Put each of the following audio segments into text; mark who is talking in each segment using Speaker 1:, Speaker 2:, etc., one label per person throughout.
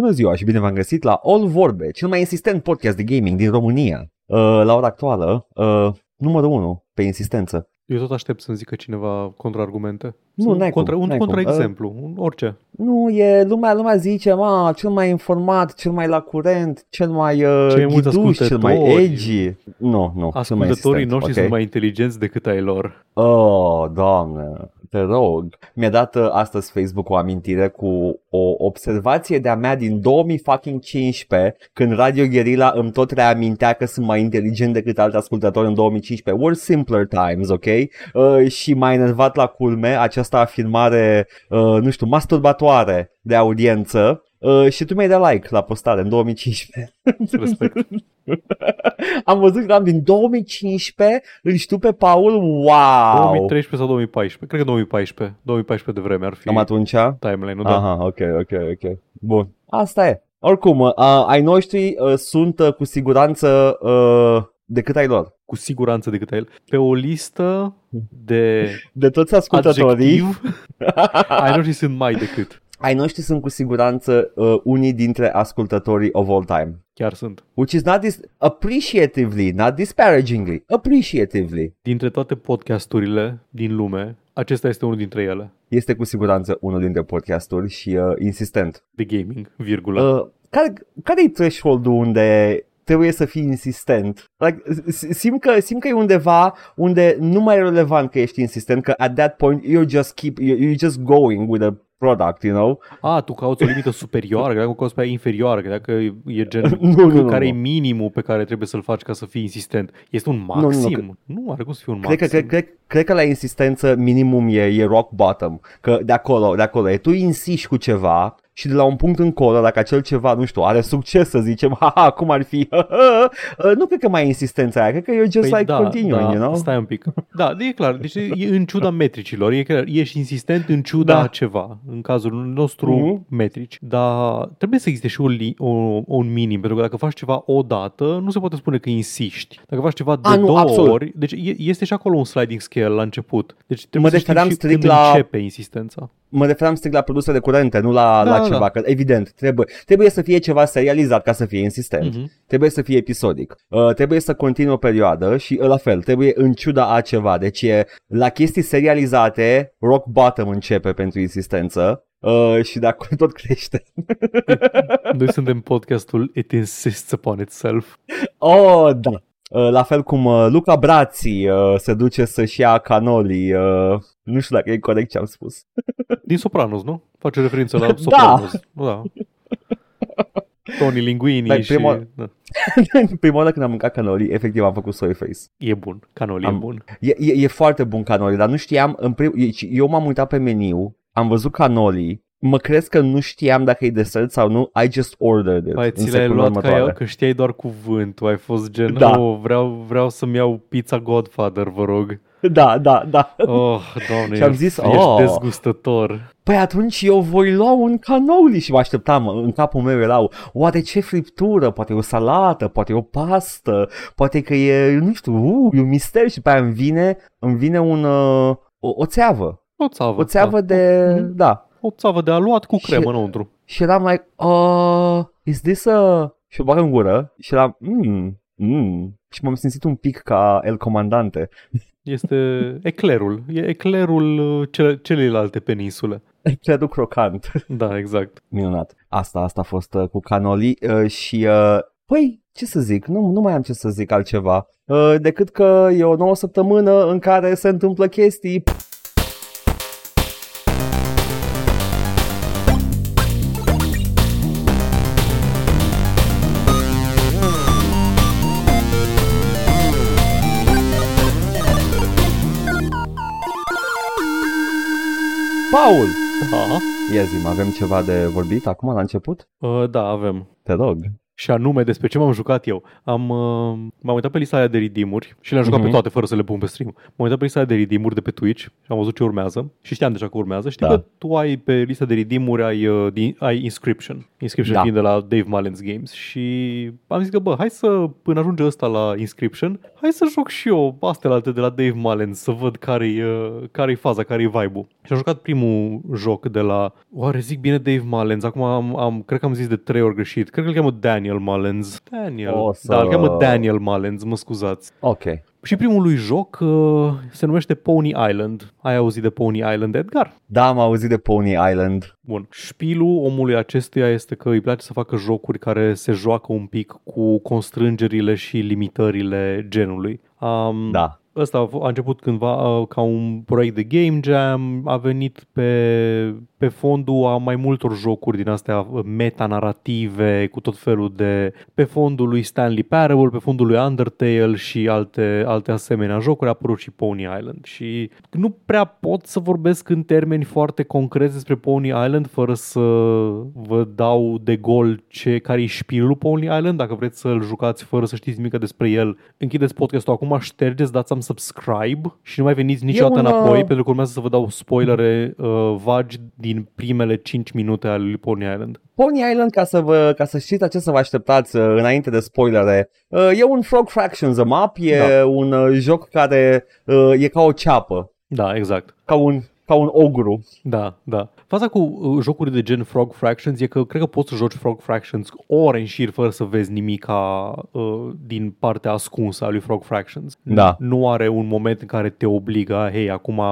Speaker 1: Bună ziua și bine v-am găsit la All Vorbe, cel mai insistent podcast de gaming din România. Uh, la ora actuală, uh, numărul 1 pe insistență.
Speaker 2: Eu tot aștept să-mi zică cineva contraargumente.
Speaker 1: Nu,
Speaker 2: Sau
Speaker 1: n-ai
Speaker 2: contra,
Speaker 1: cum,
Speaker 2: un
Speaker 1: n-ai cum.
Speaker 2: contraexemplu, un orice.
Speaker 1: Nu, e lumea, lumea zice, ma, cel mai informat, cel mai la curent, cel mai uh,
Speaker 2: Cei mai mulți
Speaker 1: ghiduș, cel mai
Speaker 2: ascultători.
Speaker 1: edgy. Nu, nu, cel mai
Speaker 2: Ascultătorii
Speaker 1: insistent,
Speaker 2: noștri
Speaker 1: ok?
Speaker 2: sunt mai inteligenți decât ai lor.
Speaker 1: Oh, doamne, te rog. Mi-a dat uh, astăzi Facebook o amintire cu o observație de-a mea din 2015, când Radio Guerilla îmi tot reamintea că sunt mai inteligent decât alți ascultători în 2015. Were simpler times, ok? Uh, și m-a enervat la culme această afirmare, uh, nu știu, masturbatoare de audiență. Uh, și tu mi-ai dat like la postare în 2015.
Speaker 2: Respect.
Speaker 1: Am văzut că am din 2015, îl știu pe Paul, wow!
Speaker 2: 2013 sau 2014? Cred că 2014. 2014 de vreme ar fi
Speaker 1: Cam atunci?
Speaker 2: timeline-ul, da.
Speaker 1: Aha, ok, ok, ok. Bun. Asta e. Oricum, uh, ai noștri uh, sunt uh, cu siguranță uh, decât ai lor.
Speaker 2: Cu siguranță decât ai el. Pe o listă de
Speaker 1: De toți ascultătorii,
Speaker 2: adjectiv, ai noștri sunt mai decât.
Speaker 1: Ai noștri sunt cu siguranță uh, unii dintre ascultătorii of all time.
Speaker 2: Chiar sunt.
Speaker 1: Which is not dis- appreciatively, not disparagingly, appreciatively.
Speaker 2: Dintre toate podcasturile din lume, acesta este unul dintre ele.
Speaker 1: Este cu siguranță unul dintre podcasturi și uh, insistent.
Speaker 2: De gaming, virgulă.
Speaker 1: Uh, care, care e threshold-ul unde trebuie să fii insistent? Like, s- simt, că, simt că e undeva unde nu mai e relevant că ești insistent, că at that point you're just keep, you're, you're just going with a product, you know?
Speaker 2: A, tu cauți o limită superioară, că dacă cauți pe aia inferioară, că dacă e gen
Speaker 1: Nu, nu, nu,
Speaker 2: care e
Speaker 1: nu.
Speaker 2: minimul pe care trebuie să-l faci ca să fii insistent. Este un
Speaker 1: nu, nu,
Speaker 2: maxim? Nu, nu are cum să fie un
Speaker 1: Cred că,
Speaker 2: maxim.
Speaker 1: cred, cred, cred că la insistență minimum e, e rock bottom, că de acolo, de acolo e, tu insiști cu ceva și de la un punct încolo, dacă acel ceva, nu știu, are succes să zicem, haha, cum ar fi, uh, nu cred că mai e insistența aia, cred că you're just
Speaker 2: Păi
Speaker 1: like continuing,
Speaker 2: da,
Speaker 1: you know?
Speaker 2: Stai un pic. Da, e clar. Deci e în ciuda metricilor. E clar, ești insistent în ciuda
Speaker 1: Da.
Speaker 2: ceva. În cazul nostru,
Speaker 1: Mhm.
Speaker 2: metrici. Dar trebuie să existe și un, li- o, un minim. Pentru că dacă faci ceva o dată, nu se poate spune că insiști. Dacă faci ceva de
Speaker 1: A, nu,
Speaker 2: două
Speaker 1: absolut.
Speaker 2: ori, deci e- este și acolo un sliding scale la început. Deci trebuie
Speaker 1: Mă
Speaker 2: să știi
Speaker 1: refeream
Speaker 2: și
Speaker 1: strict
Speaker 2: când
Speaker 1: la-
Speaker 2: începe insistența.
Speaker 1: Mă referam strict la produsele curente, nu la,
Speaker 2: Da,
Speaker 1: la
Speaker 2: da,
Speaker 1: ceva,
Speaker 2: da.
Speaker 1: că evident, trebuie, trebuie să fie ceva serializat ca să fie insistent,
Speaker 2: Mhm.
Speaker 1: trebuie să fie episodic, uh, trebuie să continue o perioadă și uh, la fel, trebuie în ciuda a ceva, deci e, la chestii serializate, rock bottom începe pentru insistență uh, și de acolo tot crește.
Speaker 2: Noi suntem podcastul It Insists Upon Itself.
Speaker 1: Oh, da. Uh, la fel cum uh, Luca Brații uh, se duce să-și ia canoli, uh, nu știu dacă e corect ce am spus.
Speaker 2: Din Sopranos, nu? Face referință la
Speaker 1: Da.
Speaker 2: Sopranos. Da. Tony Linguini
Speaker 1: Like,
Speaker 2: și...
Speaker 1: prima-
Speaker 2: Da.
Speaker 1: Prima oară când am mâncat canoli, efectiv am făcut soy face.
Speaker 2: E bun. Canoli
Speaker 1: Am-
Speaker 2: e bun.
Speaker 1: E, e, e foarte bun canoli, dar nu știam, în prim, eu m-am uitat pe meniu, am văzut canoli, mă crezi că nu știam dacă e desert sau nu, I just ordered it.
Speaker 2: Pai,
Speaker 1: în
Speaker 2: ți le-ai
Speaker 1: secunda
Speaker 2: luat ca
Speaker 1: următoare.
Speaker 2: eu, că știai doar cuvântul. Ai fost gen,
Speaker 1: Da.
Speaker 2: oh, vreau, vreau să-mi iau pizza Godfather, vă rog.
Speaker 1: Da, da, da.
Speaker 2: Oh, doamne,
Speaker 1: Și am
Speaker 2: ești,
Speaker 1: zis,
Speaker 2: ești
Speaker 1: oh.
Speaker 2: dezgustător.
Speaker 1: Păi atunci eu voi lua un canoli și mă așteptam, în capul meu erau, oare ce friptură, poate e o salată, poate e o pastă, poate că e, nu știu, uh, e un mister și pe aia îmi vine, îmi vine un, uh, o, o țeavă,
Speaker 2: O țavă.
Speaker 1: o țeavă
Speaker 2: da.
Speaker 1: de,
Speaker 2: Mhm.
Speaker 1: da,
Speaker 2: O țavă de aluat cu
Speaker 1: Și-
Speaker 2: cremă înăuntru.
Speaker 1: Și eram like, uh, is this a... Și o bag în gură și eram, mm, mm. Și m-am simțit un pic ca El Comandante.
Speaker 2: Este eclerul. E eclerul uh, cele, celelalte peninsule.
Speaker 1: Credu crocant.
Speaker 2: Da, exact.
Speaker 1: Minunat. Asta, asta a fost uh, cu canoli uh, și, uh, păi, ce să zic, nu, nu mai am ce să zic altceva. Uh, decât că e o nouă săptămână în care se întâmplă chestii. Paul!
Speaker 2: Da.
Speaker 1: Ia zi avem ceva de vorbit acum la început?
Speaker 2: Uh, da, avem.
Speaker 1: Te rog.
Speaker 2: Și anume despre ce m-am jucat eu. Am, uh, m-am uitat pe lista aia de redeem și le-am jucat
Speaker 1: Mhm.
Speaker 2: pe toate fără să le pun pe stream. M-am uitat pe lista aia de redeem de pe Twitch și am văzut ce urmează și știam deja că urmează. Știi
Speaker 1: Da.
Speaker 2: că tu ai pe lista de redeem ai, uh, din, ai Inscription. Inscription
Speaker 1: Da.
Speaker 2: fiind de la Dave Mullins Games și am zis că bă, hai să, până ajunge ăsta la Inscription, hai să joc și eu astea alte de la Dave Mullins să văd care-i, uh, care-i faza, care-i vibe-ul. Și am jucat primul joc de la, oare zic bine Dave Mullins, acum am, am cred că am zis de trei ori greșit, cred că îl cheamă Daniel Mullins. Daniel,
Speaker 1: O să-
Speaker 2: da, îl cheamă Daniel Mullins, mă scuzați.
Speaker 1: Ok.
Speaker 2: Și primul lui joc uh, se numește Pony Island. Ai auzit de Pony Island, Edgar?
Speaker 1: Da, am auzit de Pony Island.
Speaker 2: Bun. Șpilul omului acestuia este că îi place să facă jocuri care se joacă un pic cu constrângerile și limitările genului. Um,
Speaker 1: Da.
Speaker 2: Ăsta a f- a început cândva uh, ca un proiect de game jam, a venit pe, pe fondul a mai multor jocuri din astea uh, metanarrative cu tot felul de pe fondul lui Stanley Parable, pe fondul lui Undertale și alte, alte asemenea jocuri a apărut și Pony Island. Și nu prea pot să vorbesc în termeni foarte concreți despre Pony Island fără să vă dau de gol ce care e șpilul Pony Island, dacă vreți să-l jucați fără să știți nimic despre el, închideți podcastul acum, ștergeți, dați am subscribe și nu mai veniți niciodată
Speaker 1: un,
Speaker 2: înapoi
Speaker 1: uh,
Speaker 2: pentru că urmează să vă dau spoilere uh, vagi din primele 5 minute ale lui Pony Island.
Speaker 1: Pony Island, ca să, vă, ca să știți la ce să vă așteptați uh, înainte de spoilere, uh, e un Frog Fractions map, e
Speaker 2: Da.
Speaker 1: un uh, joc care uh, e ca o ceapă,
Speaker 2: Da, exact.
Speaker 1: ca un, ca un ogru.
Speaker 2: Da, da. Faza cu uh, jocuri de gen Frog Fractions e că cred că poți să joci Frog Fractions ore în șir fără să vezi nimic uh, din partea ascunsă a lui Frog Fractions.
Speaker 1: Da.
Speaker 2: Nu are un moment în care te obligă, hei, acum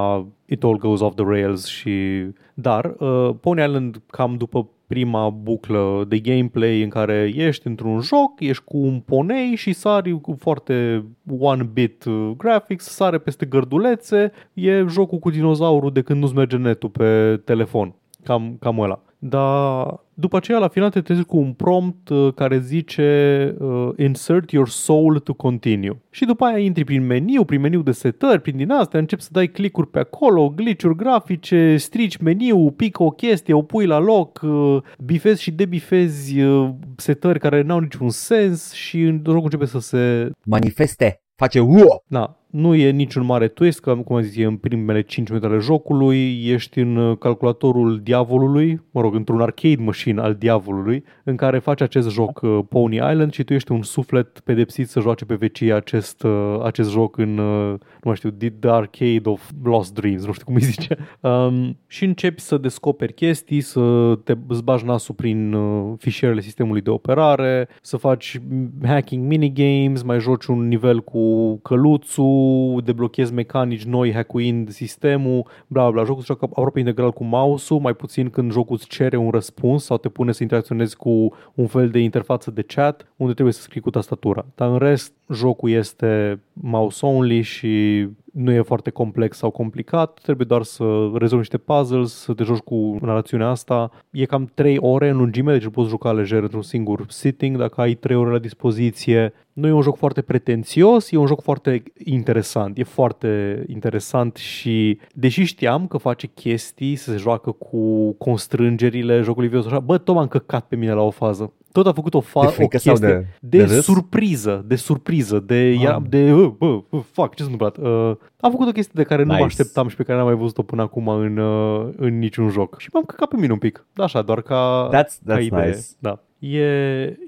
Speaker 2: it all goes off the rails și... Dar uh, Pony Island cam după prima buclă de gameplay în care ești într-un joc, ești cu un ponei și sari cu foarte one-bit uh, graphics, sare peste gărdulețe, e jocul cu dinozaurul de când nu-ți merge netul pe telefon. Cam, cam ăla. Dar după aceea, la final, te trezești cu un prompt uh, care zice uh, Insert your soul to continue. Și după aia intri prin meniu, prin meniu de setări, prin din astea, începi să dai clicuri pe acolo, glitch-uri grafice, strici meniu, pică o chestie, o pui la loc, uh, bifezi și debifezi uh, setări care n-au niciun sens și în jocul începe să se
Speaker 1: Manifeste, face uo!
Speaker 2: da, nu e niciun mare twist, că cum am zis, e în primele 5 minute ale jocului, ești în uh, calculatorul diavolului, mă rog, într-un arcade machine al diavolului, în care faci acest joc uh, Pony Island și tu ești un suflet pedepsit să joace pe vecie acest, uh, acest joc în, uh, nu mai știu, The the Arcade of Lost Dreams, nu știu cum îi zice. Um, și începi să descoperi chestii, să te îți bagi nasul prin uh, fișierele sistemului de operare, să faci hacking minigames, mai joci un nivel cu căluțul, deblochezi mecanici noi hackuind sistemul, bla bla, jocul se joacă aproape integral cu mouse-ul, mai puțin când jocul îți cere un răspuns sau te pune să interacționezi cu un fel de interfață de chat unde trebuie să scrii cu tastatura. Dar în rest, jocul este mouse only și nu e foarte complex sau complicat, trebuie doar să rezolvi niște puzzles, să te joci cu narațiunea asta. E cam 3 ore în lungime, deci îl poți juca lejer într-un singur sitting dacă ai 3 ore la dispoziție. Nu e un joc foarte pretențios, e un joc foarte interesant. E foarte interesant și deși știam că face chestii, să se joacă cu constrângerile jocului video, așa, bă, tot m-am căcat pe mine la o fază. Tot a făcut o, fa-
Speaker 1: De
Speaker 2: o
Speaker 1: frică
Speaker 2: chestie
Speaker 1: sau de-
Speaker 2: de,
Speaker 1: de râs?
Speaker 2: surpriză, de surpriză, de,
Speaker 1: Ah.
Speaker 2: era, de uh, bă, bă, fuck, ce s-a întâmplat? Uh, am făcut o chestie de care nu
Speaker 1: Nice.
Speaker 2: mă așteptam și pe care n-am mai văzut-o până acum în, uh, în niciun joc. Și m-am căcat pe mine un pic. Da, așa, doar ca,
Speaker 1: That's,
Speaker 2: ca
Speaker 1: that's
Speaker 2: idee.
Speaker 1: nice.
Speaker 2: Da. E,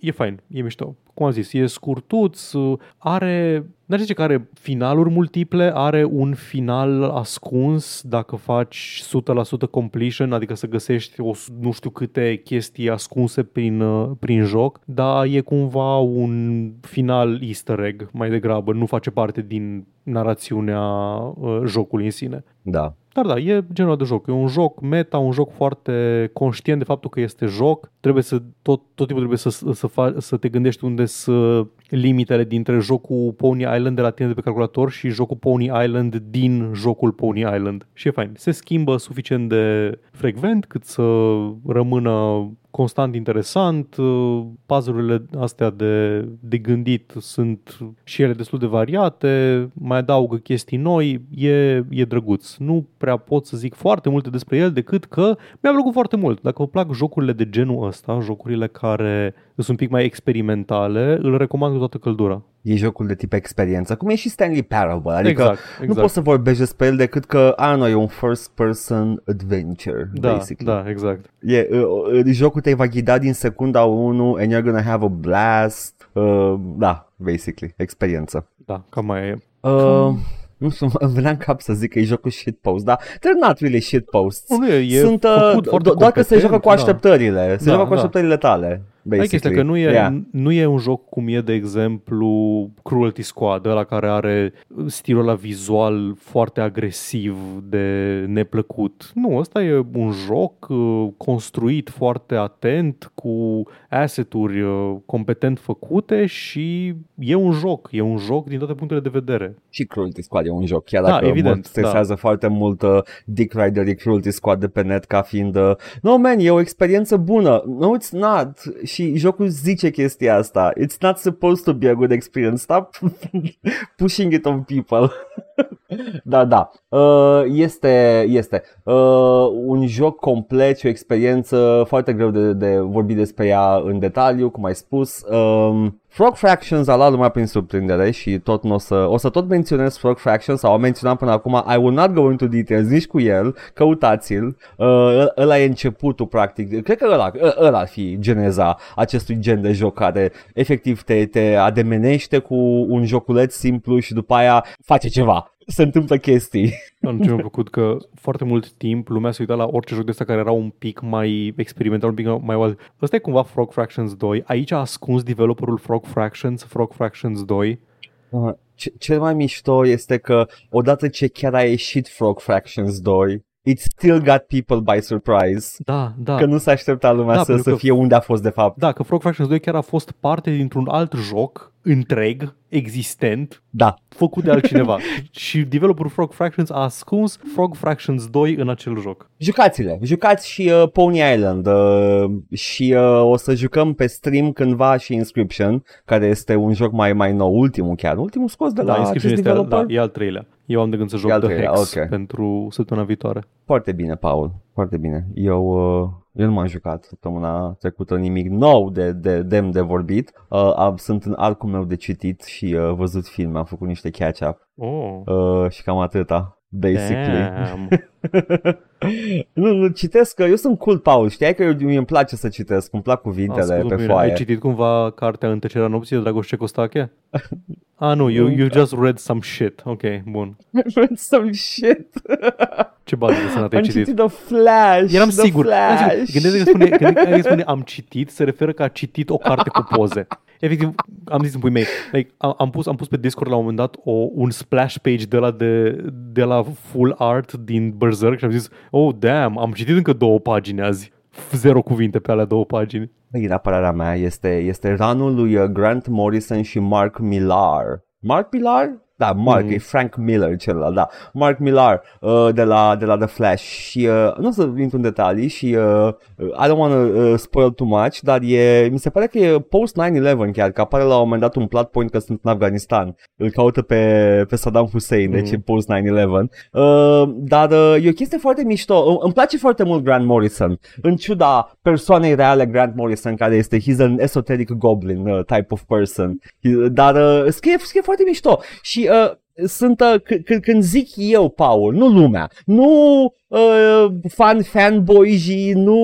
Speaker 2: e fain, e mișto. Cum am zis, e scurtuț, are, n-aș zice că are finaluri multiple, are un final ascuns dacă faci 100% completion, adică să găsești o, nu știu câte chestii ascunse prin, uh, prin joc, dar e cumva un final easter egg mai degrabă, nu face parte din narațiunea uh, jocului în sine.
Speaker 1: Da.
Speaker 2: Dar da, e genul de joc. E un joc meta, un joc foarte conștient de faptul că este joc. Trebuie să, tot, tot timpul trebuie să, să, fa, să te gândești unde sunt limitele dintre jocul Pony Island de la tine de pe calculator și jocul Pony Island din jocul Pony Island. Și e fain. Se schimbă suficient de frecvent cât să rămână constant interesant, uh, puzzle-urile astea de, de gândit sunt și ele destul de variate, mai adaugă chestii noi, e, e drăguț. Nu prea pot să zic foarte multe despre el decât că mi-a plăcut foarte mult. Dacă vă plac jocurile de genul ăsta, jocurile care sunt un pic mai experimentale, îl recomand cu toată căldura.
Speaker 1: E jocul de tip experiență, cum e și Stanley Parable, adică
Speaker 2: exact, exact.
Speaker 1: nu poți să vorbești despre el decât că, a, nu, e un first person adventure,
Speaker 2: da,
Speaker 1: basically.
Speaker 2: Da, exact.
Speaker 1: E, uh, uh, jocul te va ghida din secunda 1 and you're gonna have a blast. Uh, da, basically, experiență.
Speaker 2: Da, cam mai e.
Speaker 1: Uh, nu știu, îmi venea în cap să zic că e jocul shitpost, dar they're not really shitposts.
Speaker 2: Nu, e, e
Speaker 1: Sunt,
Speaker 2: făcut
Speaker 1: uh,
Speaker 2: foarte
Speaker 1: do- doar că se joacă cu
Speaker 2: da.
Speaker 1: așteptările, se
Speaker 2: Da,
Speaker 1: joacă cu
Speaker 2: da.
Speaker 1: așteptările tale.
Speaker 2: Ai chestia
Speaker 1: Basically.
Speaker 2: că nu e,
Speaker 1: Yeah.
Speaker 2: nu e un joc cum e, de exemplu, Cruelty Squad, ăla care are stilul ăla vizual foarte agresiv de neplăcut. Nu, ăsta e un joc uh, construit foarte atent, cu asset-uri uh, competent făcute și e un joc. E un joc din toate punctele de vedere.
Speaker 1: Și Cruelty Squad e un joc, chiar
Speaker 2: Da,
Speaker 1: dacă
Speaker 2: evident,
Speaker 1: mă stresează foarte mult uh, Dick Rider Cruelty Squad de pe net ca fiind uh, No man, e o experiență bună No, it's not Și jocul zice chestia asta. It's not supposed to be a good experience. Stop pushing it on people. Da, da. Uh, Este, este. Uh, Un joc complet și o experiență Foarte greu de, de vorbit despre ea în detaliu Cum ai spus. Um, Frog Fractions a luat lumea prin surprindere și tot n-o să, o să tot menționez Frog Fractions sau am menționat până acum I will not go into details nici cu el, căutați-l. Uh, ăla e începutul practic. Cred că ăla, ă- ăla ar fi geneza acestui gen de joc care efectiv te, te ademenește cu un joculeț simplu și după aia face ceva se întâmplă chestii
Speaker 2: Dar ce mi-a plăcut că foarte mult timp lumea se uita la orice joc de ăsta care era un pic mai experimental, un pic mai wild. Ăsta e cumva Frog Fractions 2. Aici a ascuns developerul Frog Fractions, Frog Fractions 2.
Speaker 1: Uh, ce- cel mai mișto este că odată ce chiar a ieșit Frog Fractions 2 it still got people by surprise
Speaker 2: Da, da.
Speaker 1: că nu s-a așteptat lumea
Speaker 2: Da,
Speaker 1: să,
Speaker 2: pentru
Speaker 1: să
Speaker 2: că-
Speaker 1: fie unde a fost de fapt.
Speaker 2: Da, că Frog Fractions 2 chiar a fost parte dintr-un alt joc întreg, existent,
Speaker 1: Da,
Speaker 2: făcut de altcineva. și developerul Frog Fractions a ascuns Frog Fractions 2 în acel joc.
Speaker 1: jucați-le, jucați și uh, Pony Island uh, și uh, o să jucăm pe stream cândva și Inscription, care este un joc mai mai nou, ultimul chiar, ultimul scos de la
Speaker 2: Da,
Speaker 1: acest
Speaker 2: Inscription este al,
Speaker 1: developer.
Speaker 2: da, e al treilea. Eu am de gând să
Speaker 1: E
Speaker 2: joc
Speaker 1: al
Speaker 2: The
Speaker 1: treilea,
Speaker 2: Hex
Speaker 1: ok.
Speaker 2: pentru săptămâna viitoare.
Speaker 1: Foarte bine, Paul, foarte bine. Eu, uh, eu nu m-am jucat săptămâna trecută nimic nou de, de demn de vorbit. Uh, am, sunt în arcul meu de citit și uh, văzut filme, am făcut niște catch-up
Speaker 2: Oh.
Speaker 1: uh, și cam atâta, basically.
Speaker 2: Damn.
Speaker 1: nu, nu, citesc, că eu sunt cool, Paul, știai că eu, mie îmi place să citesc, îmi plac cuvintele
Speaker 2: Ascultă
Speaker 1: pe
Speaker 2: pe mine,
Speaker 1: foaie.
Speaker 2: Ai citit cumva cartea În tăcerea nopții de Dragoș Costache? ah, nu, you, you just read some shit. Ok, bun.
Speaker 1: Some shit.
Speaker 2: Ce bază de sănătate ai
Speaker 1: Am
Speaker 2: citit?
Speaker 1: citit The Flash.
Speaker 2: Eram
Speaker 1: The
Speaker 2: sigur. Eram
Speaker 1: Flash.
Speaker 2: sigur. Gândește că spune, gândește că spune am citit, se referă că a citit o carte cu poze. Efectiv, am zis în pui mei, like, am, am, pus, am pus pe Discord la un moment dat o, un splash page de la, de, de la full art din Berserk și am zis, oh, damn, am citit încă două pagini azi. Zero cuvinte pe alea două pagini.
Speaker 1: Din apărarea mea este, este ranul lui uh, Grant Morrison și Mark Millar. Mark Millar? Da, Mark,
Speaker 2: Mhm.
Speaker 1: mm. e Frank Miller celălalt, da. Mark Millar uh, de, la, de la The Flash și uh, nu o să intru în detalii și uh, I don't want to uh, spoil too much, dar e, mi se pare că e post 9-11 chiar, că apare la un moment dat un plot point că sunt în Afganistan. Îl caută pe, pe Saddam Hussein, deci
Speaker 2: Mhm.
Speaker 1: e post 9-11. Uh, dar uh, e o chestie foarte mișto. Îmi- Îmi place foarte mult Grant Morrison, în ciuda persoanei reale Grant Morrison, care este he's an esoteric goblin uh, type of person. He- Dar uh, scrie, scrie foarte mișto și uh, sunt, uh, c- c- când zic eu, Paul, nu lumea, nu uh, fan fanboy nu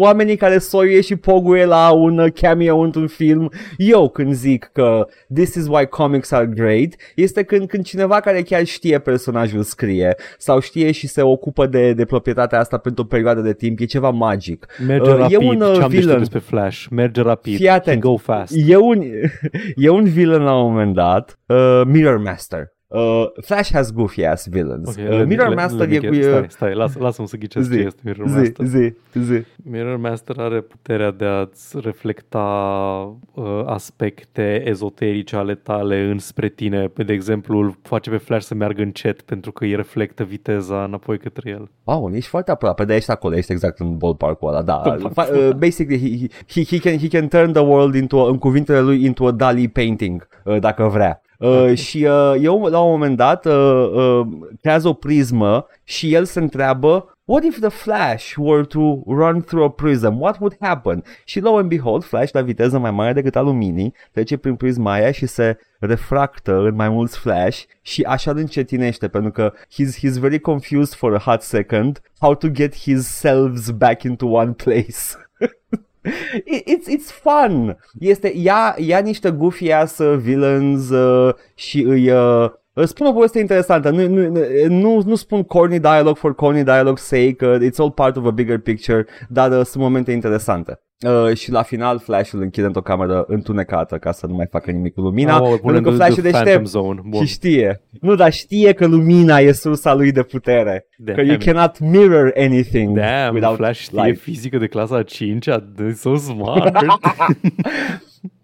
Speaker 1: oamenii care soie și poguie la un uh, cameo într-un film, eu când zic că this is why comics are great, este când, când cineva care chiar știe personajul scrie sau știe și se ocupă de, de proprietatea asta pentru o perioadă de timp, e ceva magic.
Speaker 2: Merge
Speaker 1: Uh, e
Speaker 2: rapid,
Speaker 1: un, uh,
Speaker 2: ce am de știut
Speaker 1: villain.
Speaker 2: despre Flash. Merge rapid,
Speaker 1: Fii atent.
Speaker 2: can go fast.
Speaker 1: E un, e un villain la un moment dat, uh, Mirror Master. Uh, Flash has goofy ass villains.
Speaker 2: Ok,
Speaker 1: uh,
Speaker 2: let me-
Speaker 1: Mirror
Speaker 2: let-
Speaker 1: Master
Speaker 2: let me
Speaker 1: e
Speaker 2: get-
Speaker 1: cu...
Speaker 2: Stai, stai, lasă, lasă-mă să ghicesc ce
Speaker 1: zi,
Speaker 2: este Mirror
Speaker 1: zi,
Speaker 2: Master.
Speaker 1: zi, zi.
Speaker 2: Mirror Master are puterea de a-ți reflecta uh, aspecte ezoterice ale tale înspre tine. De exemplu, îl face pe Flash să meargă încet pentru că îi reflectă viteza înapoi către el.
Speaker 1: Wow, ești foarte aproape, dar ești acolo, ești exact în ballpark-ul ăla, da.
Speaker 2: Ballpark-ul
Speaker 1: Fa- uh, basically, he, he, he, can, he can turn the world into, a, în cuvintele lui, into a Dali painting, uh, dacă vrea. Uh, și uh, eu la un moment dat uh, uh, creează o prismă și el se întreabă What if the Flash were to run through a prism? What would happen? Și lo and behold, Flash la viteză mai mare decât a luminii trece prin prisma aia și se refractă în mai mulți Flash și așa îl încetinește pentru că he's, he's very confused for a hot second how to get his selves back into one place. It- It's, it's fun. Este, ia, ia niște goofy ass uh, villains uh, și îi uh, îți spun o poveste interesantă. Nu, nu, nu, nu spun corny dialogue for corny dialogue sake. Uh, it's all part of a bigger picture. Dar uh, sunt momente interesante. Uh, și la final Flash îl închide într-o cameră întunecată ca să nu mai facă nimic cu lumina.
Speaker 2: Oh,
Speaker 1: pentru că
Speaker 2: the-
Speaker 1: Flash
Speaker 2: the
Speaker 1: e
Speaker 2: Phantom
Speaker 1: deștept
Speaker 2: Zone. Bun.
Speaker 1: și știe. Nu, dar știe că lumina e sursa lui de putere. Că you
Speaker 2: Damn.
Speaker 1: cannot mirror anything
Speaker 2: Damn,
Speaker 1: without
Speaker 2: Flash știe
Speaker 1: light.
Speaker 2: fizică de clasa a 5 so smart.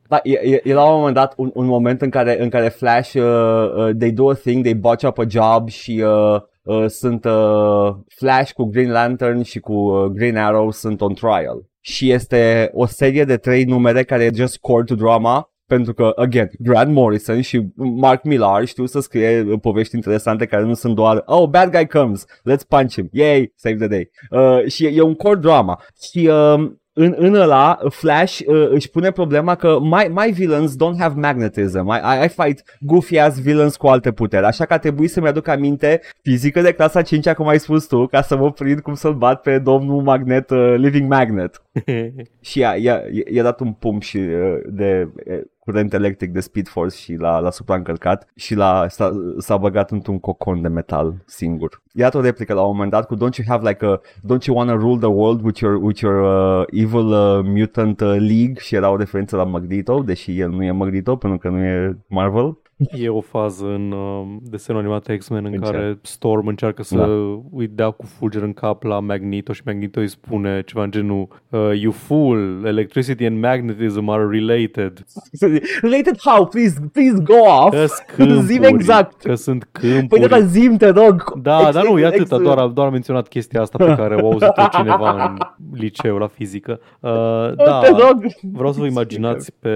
Speaker 1: Da, e, e, e la un moment dat un, un moment în care, în care Flash, uh, uh, they do a thing, they botch up a job și uh, uh, sunt uh, Flash cu Green Lantern și cu uh, Green Arrow sunt on trial. Și este o serie de trei numere care e just core to drama pentru că, again, Grant Morrison și Mark Millar știu să scrie uh, povești interesante care nu sunt doar Oh, bad guy comes, let's punch him, yay, save the day. Uh, și e, e un core drama. Și uh, în, în ăla, Flash uh, își pune problema că my, my villains don't have magnetism. I, I, I fight goofy ass villains cu alte puteri. Așa că a trebuit să-mi aduc aminte fizică de clasa 5 cum ai spus tu, ca să mă prind cum să-l bat pe domnul Magnet, uh, Living Magnet. Și i-a, i-a, i-a dat un pump și uh, de uh, curent electric de Speed Force și l-a, l-a supraîncălcat și l-a, s-a, s-a băgat într-un cocon de metal singur. I-a dat o replică la un moment dat cu Don't you have like a Don't you wanna rule the world with your, with your uh, evil uh, mutant uh, league și era o referință la Magneto, deși el nu e Magneto pentru că nu e Marvel.
Speaker 2: E o fază în uh, desenul animat X-Men în
Speaker 1: În
Speaker 2: care Storm încearcă să
Speaker 1: Da.
Speaker 2: îi dea cu fulger în cap la Magneto și Magneto îi spune ceva în genul uh, You fool, electricity and magnetism are related.
Speaker 1: Related how? Please, please go off.
Speaker 2: Că-s câmpuri,
Speaker 1: Zim exact.
Speaker 2: Că sunt
Speaker 1: Păi
Speaker 2: câmpuri.
Speaker 1: de la zim, te rog.
Speaker 2: Da,
Speaker 1: Ex-
Speaker 2: dar nu, e
Speaker 1: ex-
Speaker 2: atâta, doar, a- doar a menționat chestia asta pe care o auzit cineva în liceu la fizică. Uh, da,
Speaker 1: Te rog.
Speaker 2: vreau să vă imaginați pe,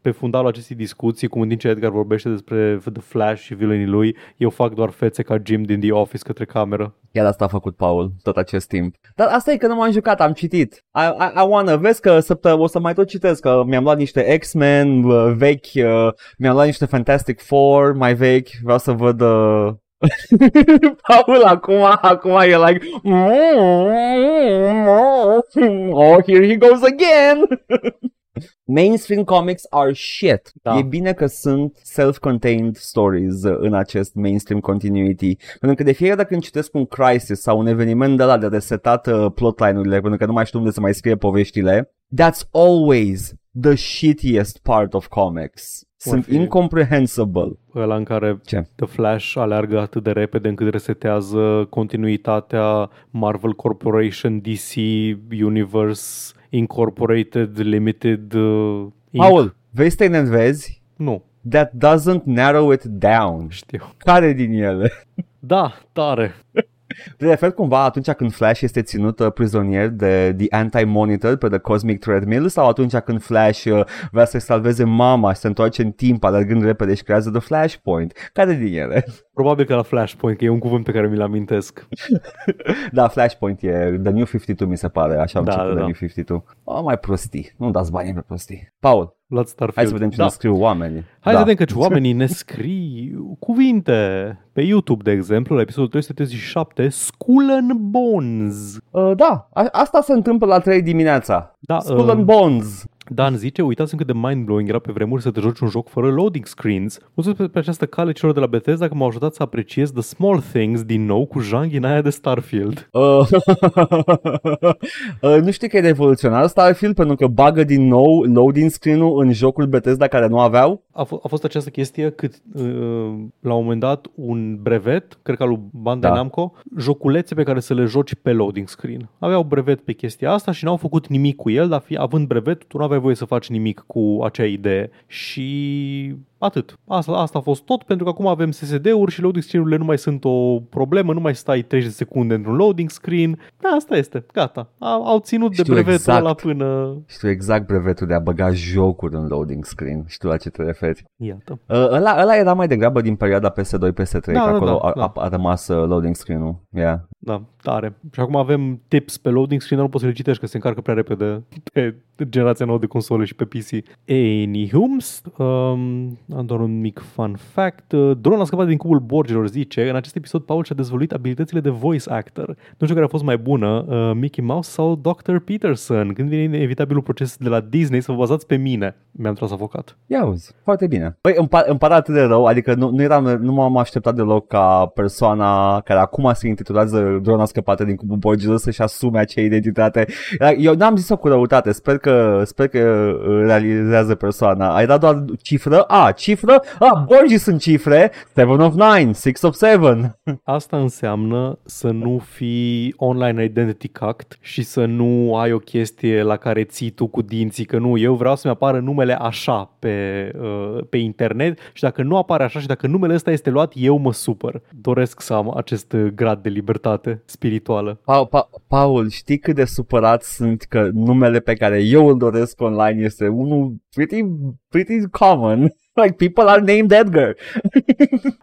Speaker 2: pe fundalul acestei discuții, cum în timp ce Edgar vorbește despre The Flash și villainii lui, eu fac doar fețe ca Jim din The Office către cameră.
Speaker 1: Chiar asta a făcut Paul tot acest timp. Dar asta e că nu m-am jucat, am citit. I, I, I wanna, vezi că săptă- o să mai tot citesc, că mi-am luat niște X-Men uh, vechi, uh, mi-am luat niște Fantastic Four mai vechi, vreau să văd... Uh... Paul acum, acum e like Oh, here he goes again Mainstream comics are shit.
Speaker 2: Da.
Speaker 1: E bine că sunt self-contained stories uh, în acest mainstream continuity. Pentru că de fiecare dată când citesc un crisis sau un eveniment de la de resetat uh, plotline-urile, pentru că nu mai știu unde să mai scrie poveștile, that's always the shittiest part of comics. Sunt
Speaker 2: fi-
Speaker 1: incomprehensible.
Speaker 2: Ăla în care
Speaker 1: Ce?
Speaker 2: The Flash aleargă atât de repede încât resetează continuitatea Marvel Corporation, DC Universe, Incorporated, Limited, uh, Inc.
Speaker 1: Paul, vrei să te enervezi?
Speaker 2: Nu,
Speaker 1: That doesn't narrow it down.
Speaker 2: știu.
Speaker 1: Care din ele?
Speaker 2: Da, tare.
Speaker 1: Te refer cumva atunci când Flash este ținut uh, prizonier de The Anti-Monitor pe The Cosmic Treadmill sau atunci când Flash uh, vrea să-i salveze mama și se întoarce în timp alergând repede și creează The Flashpoint? Care din ele?
Speaker 2: Probabil că la Flashpoint, că e un cuvânt pe care mi-l amintesc.
Speaker 1: da, Flashpoint e The New 52 mi se pare, așa am
Speaker 2: Da,
Speaker 1: da,
Speaker 2: da,
Speaker 1: The
Speaker 2: da.
Speaker 1: New 52. O, mai prostii, nu dați bani pe prostii. Paul,
Speaker 2: Luați Starfield.
Speaker 1: hai să vedem ce
Speaker 2: da.
Speaker 1: ne scriu oamenii.
Speaker 2: Hai
Speaker 1: da.
Speaker 2: să vedem că oamenii ne scrii cuvinte. Pe YouTube, de exemplu, la episodul 337, Skull and Bones.
Speaker 1: Uh, da, a- asta se întâmplă la 3 dimineața.
Speaker 2: Da,
Speaker 1: Skull
Speaker 2: uh,
Speaker 1: and Bones.
Speaker 2: Dan zice, uitați cât de mind-blowing era pe vremuri să te joci un joc fără loading screens. Mulțumesc pe, pe această cale celor de la Bethesda că m-au ajutat să apreciez the small things din nou cu janghina aia de Starfield.
Speaker 1: Uh, uh, nu știu că e revoluționar Starfield pentru că bagă din nou loading screen-ul în jocul Bethesda care nu aveau.
Speaker 2: A, f- a fost această chestie cât uh, la un moment dat un brevet, cred că al lui Bandai
Speaker 1: Da.
Speaker 2: Namco, joculețe pe care să le joci pe loading screen. Aveau brevet pe chestia asta și n-au făcut nimic cu el, dar fi, având brevet, tu nu aveai voie să faci nimic cu acea idee. Și atât. Asta, asta a fost tot, pentru că acum avem SSD-uri și loading screen-urile nu mai sunt o problemă, nu mai stai 30 de secunde într-un loading screen. Da, asta este, gata. Au, au ținut de
Speaker 1: Știu
Speaker 2: brevetul
Speaker 1: exact.
Speaker 2: ăla până...
Speaker 1: Știu exact brevetul de a băga jocuri în loading screen. Știu la ce te referi.
Speaker 2: Iată.
Speaker 1: Uh, ăla, ăla era mai degrabă din perioada PS2, PS3,
Speaker 2: Da,
Speaker 1: că
Speaker 2: da,
Speaker 1: acolo
Speaker 2: da,
Speaker 1: a,
Speaker 2: da.
Speaker 1: a, a rămas uh, loading screen-ul. Yeah.
Speaker 2: Da, tare. Și acum avem tips pe loading screen, dar nu poți să le citești, că se încarcă prea repede pe generația nouă de console și pe PC. Anyhums, um, am doar un mic fun fact. Uh, Drone a scăpat din cubul borgilor, zice. În acest episod, Paul și-a dezvăluit abilitățile de voice actor. Nu știu care a fost mai bună, uh, Mickey Mouse sau Dr. Peterson. Când vine inevitabilul proces de la Disney, să vă bazați pe mine. Mi-am tras avocat.
Speaker 1: Ia uzi, foarte bine. Păi îmi, par, îmi pare atât de rău, adică nu, nu, eram, nu m-am așteptat deloc ca persoana care acum se intitulează drona scăpată din cubul borgilor să-și asume acea identitate. Eu n-am zis-o cu răutate, sper că, sper că uh, realizează persoana. Ai dat doar cifră? A, cifră? A, borgii sunt cifre. 7 of 9, 6 of 7.
Speaker 2: Asta înseamnă să nu fii online identity cact și să nu ai o chestie la care ții tu cu dinții, că nu, eu vreau să-mi apară numele așa pe, uh, pe internet și dacă nu apare așa și dacă numele ăsta este luat, eu mă supăr. Doresc să am acest uh, grad de libertate spirituală.
Speaker 1: Pa, pa, Paul, știi cât de supărat sunt că numele pe care eu îl doresc online este unul pretty, pretty common. Like, people are named Edgar.